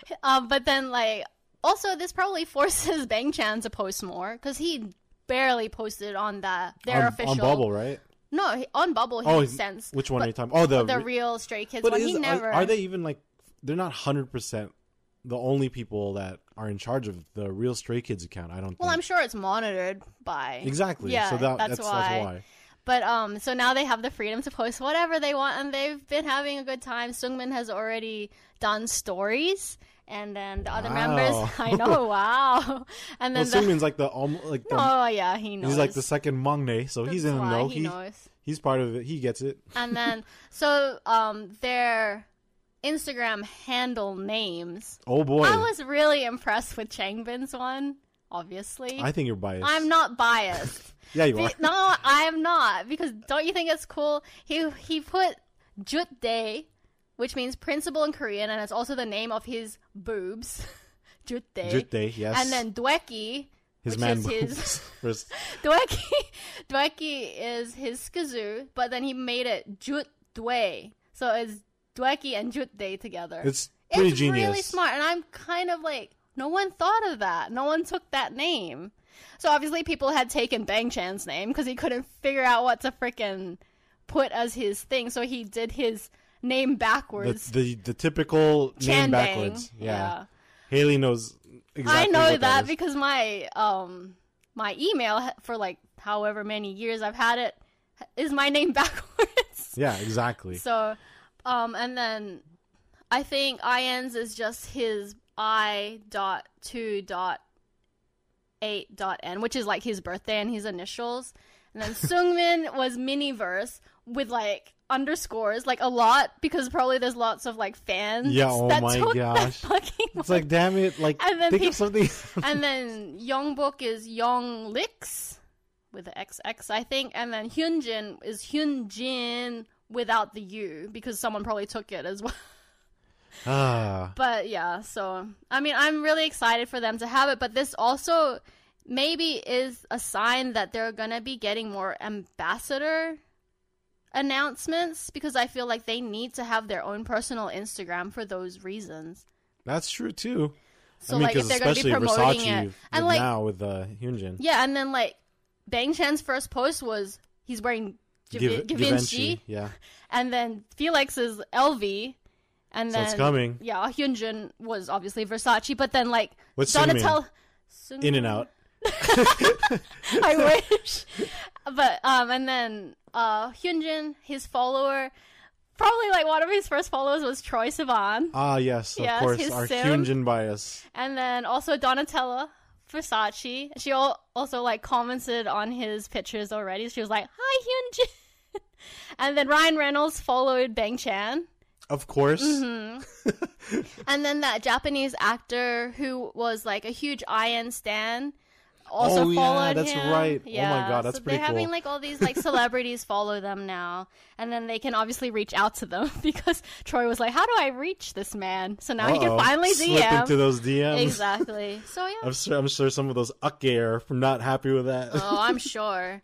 um, but then, like, also, this probably forces Bang Chan to post more because he barely posted on that their on, official on Bubble, right? No, he, on Bubble he Oh, sends. which one but are you talking? Oh, the the real Stray Kids But one. is, he are- never. are, they even like? They're not hundred percent the only people that are in charge of the real Stray Kids account. I don't. Well, think. I'm sure it's monitored by exactly. Yeah, so that, that's, that's, why. that's why. But um, so now they have the freedom to post whatever they want, and they've been having a good time. Seungmin has already done stories, and then the other Wow. members, I know, wow. And Well, then the, Seungmin's like the almo- like the oh yeah, he knows. he's like the second maknae, so he's in the know. He He, knows. he's part of it. He gets it. And then so um, their Instagram handle names. Oh boy, I was really impressed with Changbin's one. Obviously, I think you're biased. I'm not biased. Yeah, you Be- are. no, I am not because don't you think it's cool? He he put Jutdae, which means principal in Korean, and it's also the name of his boobs. Jutdae. Jutdae, yes. And then Dwaekki, His which man is his boobs. First- Dwaekki. Dwaekki is his SKZOO, but then he made it Jutdue, so it's Dwaekki and Jutdae together. It's pretty it's genius. really smart, and I'm kind of like, no one thought of that. No one took that name. So obviously, people had taken Bang Chan's name because he couldn't figure out what to frickin' put as his thing. So he did his name backwards. the the typical Chan name Bang. backwards. Yeah. Yeah. Haley knows exactly. I know that is. because my um my email for like however many years I've had it is my name backwards. Yeah, exactly. So, um, and then I think I.N's is just his I dot two dot 8.n, which is like his birthday and his initials. And then Seungmin was Miniverse with like underscores, like a lot, because probably there's lots of like fans. Yeah, oh that my took that gosh. It's like, damn it! Like, And then think peop- of something. and then Yongbok is Yonglix with the XX, I think, and then Hyunjin is Hyunjin without the U because someone probably took it as well. ah, But yeah, so I mean, I'm really excited for them to have it, but this also maybe is a sign that they're gonna be getting more ambassador announcements because I feel like they need to have their own personal Instagram for those reasons. that's true too. So I mean, like if they're gonna be especially promoting Versace it, and like now with uh, Hyunjin. yeah, and then like Bang Chan's first post was he's wearing Givenchy, yeah. and then Felix is LV, and So then it's coming. Yeah, Hyunjin was obviously Versace, but then like What's Donatella. Sung- In and out. I wish. But um, and then uh, Hyunjin, his follower, probably like one of his first followers was Troye Sivan, Ah, yes, of Yes, course, our sim. Hyunjin bias. and then also Donatella Versace. She al- also like commented on his pictures already. She was like, "Hi Hyunjin," and then Ryan Reynolds followed Bang Chan. Of course. Mm-hmm. And then that Japanese actor who was like a huge IN stan also Oh, yeah, followed that's him. right. Oh my Yeah, God, that's so pretty they're having like all these like celebrities follow them now, and then they can obviously reach out to them because Troy was like, "How do I reach this man?" So now he can finally Slip DM. into those DMs. Exactly. So yeah. I'm sure, I'm sure some of those are from not happy with that. oh, I'm sure.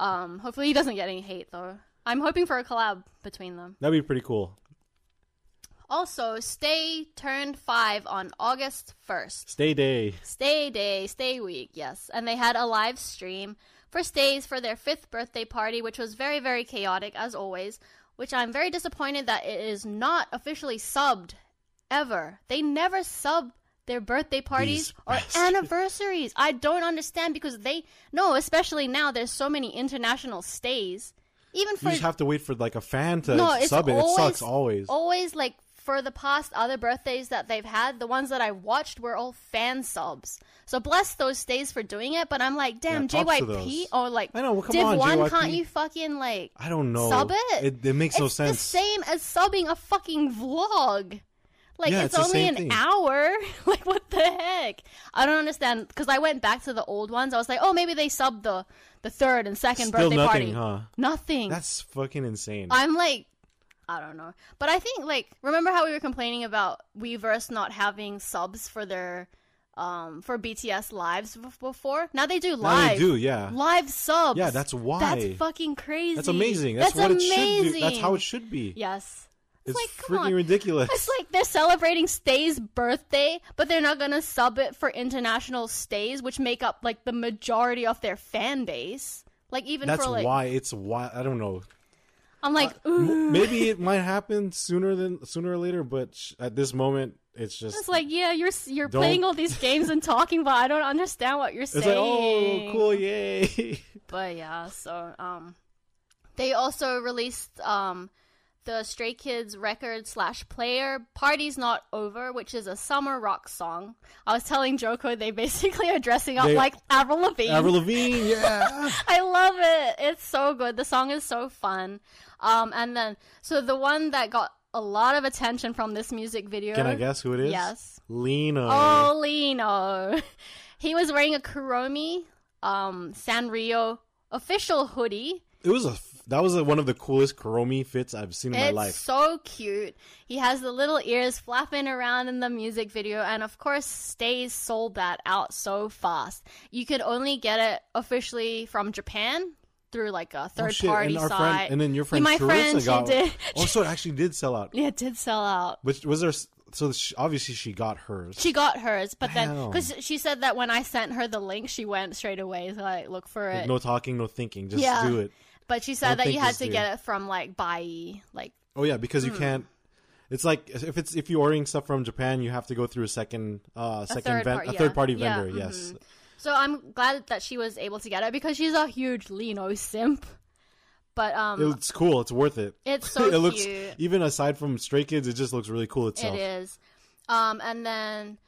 Um, hopefully he doesn't get any hate though. I'm hoping for a collab between them. That'd be pretty cool. Also, Stay turned five on August 1st. Stay day. Stay Day, Stay Week, yes. And they had a live stream for Stays for their fifth birthday party, which was very, very chaotic, as always. Which I'm very disappointed that it is not officially subbed ever. They never sub their birthday parties These or bastards. anniversaries. I don't understand because they, no, especially now, there's so many international stays. Even for You just have to wait for like a fan to no, it's sub it. always, it sucks always. Always like for the past other birthdays that they've had, the ones that I watched were all fan subs. So bless those stays for doing it. But I'm like, damn, Yeah, JYP or like I know, well, come Div on, One, JYP. can't you fucking like I don't know. sub it? It, it makes no sense. the same as subbing a fucking vlog. Like Yeah, it's, it's only an thing. hour. like what the heck? I don't understand because I went back to the old ones. I was like, oh, maybe they subbed the the third and second Still birthday nothing, party. huh? Nothing. That's fucking insane. I'm like, I don't know, but I think like remember how we were complaining about Weverse not having subs for their um for BTS lives before? Now they do Now live. they do, yeah. Live subs. Yeah, that's why. That's fucking crazy. That's amazing. That's, what amazing. it should do. That's how it should be. Yes. It's like, freaking ridiculous. It's like they're celebrating Stay's birthday, but they're not gonna sub it for international stays, which make up like the majority of their fan base. Like even That's for like, why it's why I don't know. I'm like, ooh. Maybe it might happen sooner than sooner or later, but sh- at this moment, it's just It's like, yeah, you're you're Don't- playing all these games and talking, but I don't understand what you're it's saying. like oh cool yay. But yeah, so um, they also released um, the Stray Kids record slash player "Party's Not Over," which is a summer rock song. I was telling Joko they basically are dressing up They- like Avril Lavigne. Avril Lavigne, yeah. I love it. It's so good. The song is so fun. Um, and then so the one that got a lot of attention from this music video. Can I guess who it is? Yes. Lena. Oh, Lee Know. He was wearing a Kuromi um, Sanrio official hoodie. It was a that was uh, one of the coolest Kuromi fits I've seen in my life. so cute. He has the little ears flapping around in the music video, and of course, Stays sold that out so fast. You could only get it officially from Japan through like a Oh, third shit, party and our site. friend, and then your Yeah, friend my Charissa friend, she got. did. Oh, so it actually did sell out. Yeah, it did sell out. Which was there? So she, obviously she got hers. She got hers, but then because she said that when I sent her the link, she went straight away to like look for it. no talking, no thinking. Just Yeah. do it. But she said that you had to get it from like Bai, like Oh yeah, because Hmm. you can't. It's like if it's if you're ordering stuff from Japan, you have to go through a second uh second third ven- par- a yeah. third party Yeah, vendor. Yes. So I'm glad that she was able to get it because she's a huge Lee Know simp. But um, It's cool. It's worth it. It's so it looks cute. even aside from Stray Kids, it just looks really cool it itself. is. Um, and then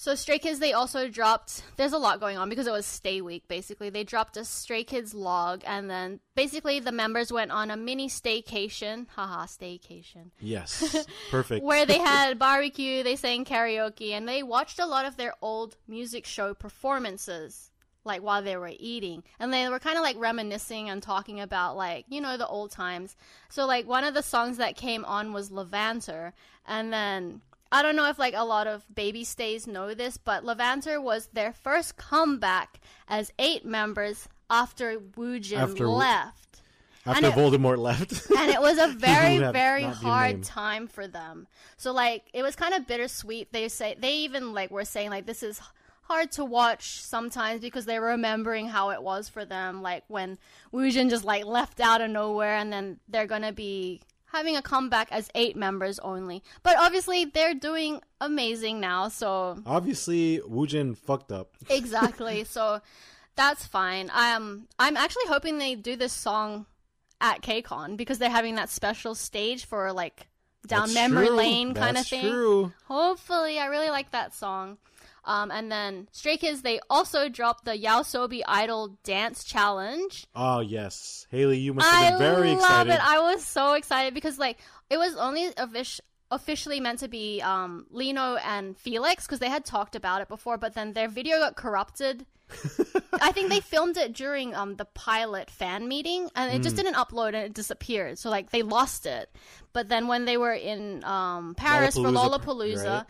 So Stray Kids, they also dropped. There's a lot going on because it was Stay Week. Basically, they dropped a Stray Kids log, and then basically the members went on a mini staycation. Haha, staycation. Yes, perfect. Where they had barbecue, they sang karaoke, and they watched a lot of their old music show performances, like while they were eating, and they were kind of like reminiscing and talking about like you know the old times. So like one of the songs that came on was Levanter, and then I don't know if like a lot of baby stays know this, but Levanter was their first comeback as eight members after Woojin After left. After and it- Voldemort left, And it was a very, very hard time for them. So like it was kind of bittersweet. They say they even like were saying like this is hard to watch sometimes because they're remembering how it was for them, like when Woojin just like left out of nowhere and then they're gonna be having a comeback as eight members only. But obviously they're doing amazing now, so obviously Woojin fucked up. exactly. so that's fine. I'm I'm actually hoping they do this song at KCON because they're having that special stage for like down That's memory true. lane kind of That's thing. True. Hopefully, I really like that song. Um, and then Stray Kids, they also dropped the YOASOBI Idol Dance Challenge. Oh yes, Haley, you must have I been very love excited. it. I was so excited because like it was only offic- officially meant to be um, Lee Know and Felix because they had talked about it before, but then their video got corrupted. I think they filmed it during um, the pilot fan meeting, and it just Hmm. didn't upload and it disappeared. So like they lost it. But then when they were in um, Paris for Lollapalooza, Lollapalooza. right?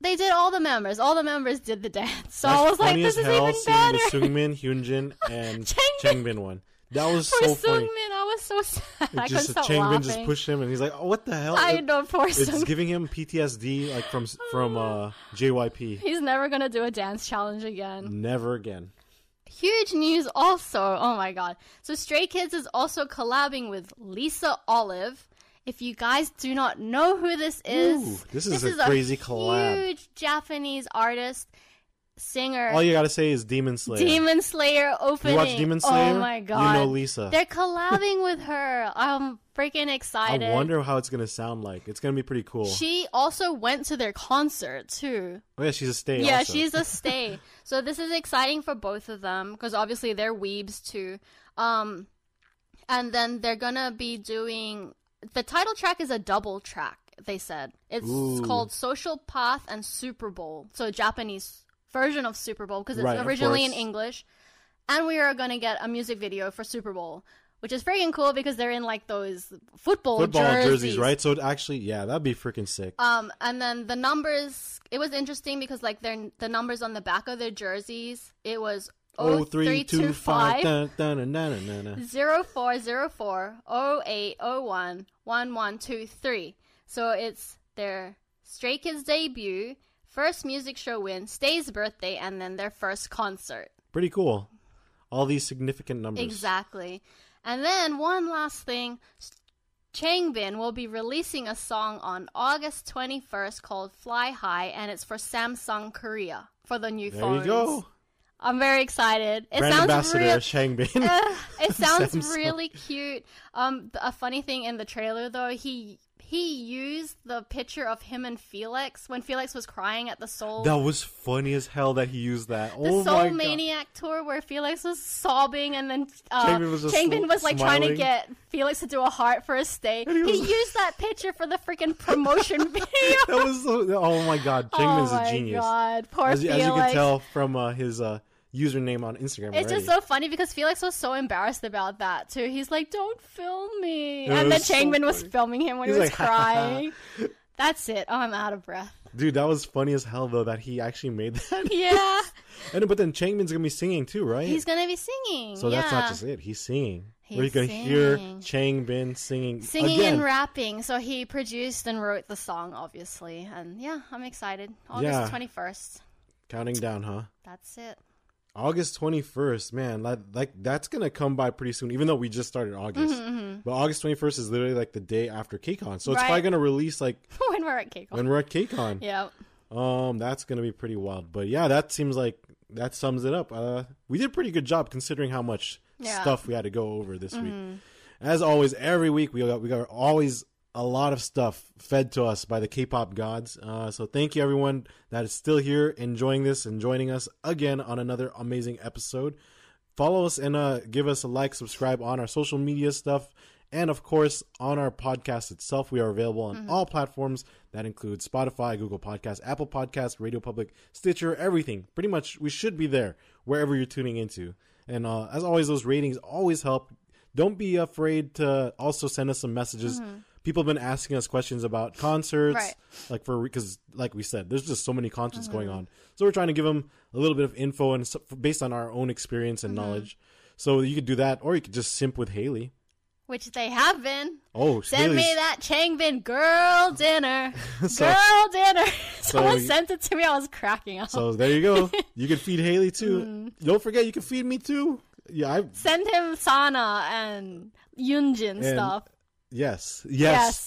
They did all the members. All the members did the dance. So That's I was like, "This as is even seeing better." the Seungmin, Hyunjin, and Changbin. One. That was For so funny. Seungmin, I was so sad. I It just Changbin laughing. just pushed him, and he's like, "Oh, what the hell?" I know, poor It's Seungmin. giving him PTSD, like from from uh, JYP. He's never gonna do a dance challenge again. Never again. Huge news also. Oh my god. So Stray Kids is also collabing with LiSA Olive. If you guys do not know who this is, Ooh, this is a crazy collab. Huge Japanese artist, singer, All you gotta say is Demon Slayer. Demon Slayer opening. you watch Demon Slayer? Oh my god. You know LiSA. They're collabing with her. I'm freaking excited. I wonder how it's gonna sound like. It's gonna be pretty cool. She also went to their concert too. oh yeah, she's a stay. Yeah, also. she's a stay. so this is exciting for both of them because obviously they're weebs too. Um, and then they're gonna be doing the title track is a double track. They said it's Ooh. called Social Path and Super Bowl, so a Japanese version of Super Bowl because it's Right, originally in. English. And we are gonna get a music video for Super Bowl, which is freaking cool because they're in like those football, football jerseys. jerseys, right? So it actually, yeah, that'd be freaking sick. Um, and then the numbers. It was interesting because like their the numbers on the back of their jerseys. It was Oh three two five 0325 dun, dun, dun, dun, dun, dun. 0404 0801 1123. So it's their Stray Kids debut, first music show win, Stay's birthday, and then their first concert. Pretty cool. All these significant numbers. Exactly. And then one last thing. Changbin will be releasing a song on August 21st called Fly High, and it's for Samsung Korea for the new There phones. There you go. I'm very excited. It Brand sounds ambassador real. Uh, it sounds Samsung. really cute. Um, a funny thing in the trailer though, he he used the picture of him and Felix when Felix was crying at the Seoul. that was funny as hell that he used that. the oh Seoul my god. Maniac tour where Felix was sobbing and then uh, Changbin was Changbin was like trying to get Felix to do a heart for a stay. He He, was- used that picture for the freaking promotion video. That was so, oh my god. Changbin's oh a my genius. god, poor As, you- as you can tell from uh, his uh, username on Instagram. It's already. just so funny because Felix was so embarrassed about that too. He's like, "Don't film me," It and then so Changbin was filming him when He's he was like, crying. That's it. Oh, I'm out of breath. Dude, that was funny as hell though that he actually made that. Yeah, and but then Changbin's gonna be singing too, right? he's gonna be singing. so that's not just it. He's singing. He's We're gonna hear singing. Changbin singing, singing again. and rapping. So he produced and wrote the song, obviously, and yeah, I'm excited. August Yeah. 21st. Counting down, huh? That's it. August 21st, man, like, like that's gonna come by pretty soon. Even though we just started August, but August 21st is literally like the day after KCON, so it's Right. probably gonna release like when we're at Cake. when we're at KCON. Yeah. Um, that's gonna be pretty wild. But yeah, that seems like that sums it up. Uh, we did a pretty good job considering how much Yeah. Mm-hmm. stuff we had to go over this week. As always, every week we got we got always a lot of stuff fed to us by the K-pop gods. Uh, so thank you everyone that is still here enjoying this and joining us again on another amazing episode. Follow us and uh, give us a like, subscribe on our social media stuff, and of course on our podcast itself. We are available on all platforms. That include Spotify, Google Podcasts, Apple Podcasts, Radio Public, Stitcher, everything. Pretty much, we should be there wherever you're tuning into. And uh, as always, those ratings always help. Don't be afraid to also send us some messages. People have been asking us questions about concerts, Right. like for because, like we said, there's just so many concerts going on. So we're trying to give them a little bit of info and so, based on our own experience and knowledge. So you could do that, or you could just simp with Haley. Which they have been. Oh, Send me that Changbin girl dinner. So- girl dinner. Someone you- sent it to me. I was cracking up. So there you go. You can feed Haley too. Mm. Don't forget, you can feed me too. Yeah, I Send him Sana and Yunjin stuff. Yes, yes,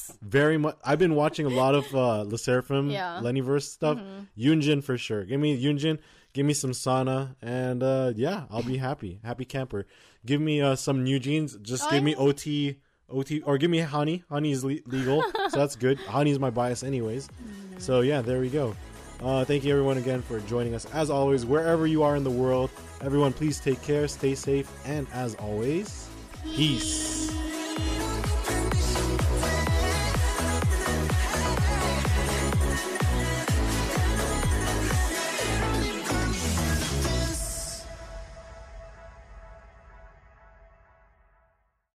Yes. very much. I've been watching a lot of uh LE SSERAFIM, Yeah. Mm-hmm. Leniverse stuff. Yunjin for sure. Give me Yunjin. Give me some Sana, and uh yeah, I'll be happy. Happy camper. Give me uh some NewJeans. Just Oh, give me. OT, OT, or give me Hanni. Hanni is le- legal, so that's good. Hanni is my bias, anyways. Mm. So yeah, there we go. Uh, thank you everyone again for joining us. As always, wherever you are in the world, everyone please take care, stay safe, and as always, peace.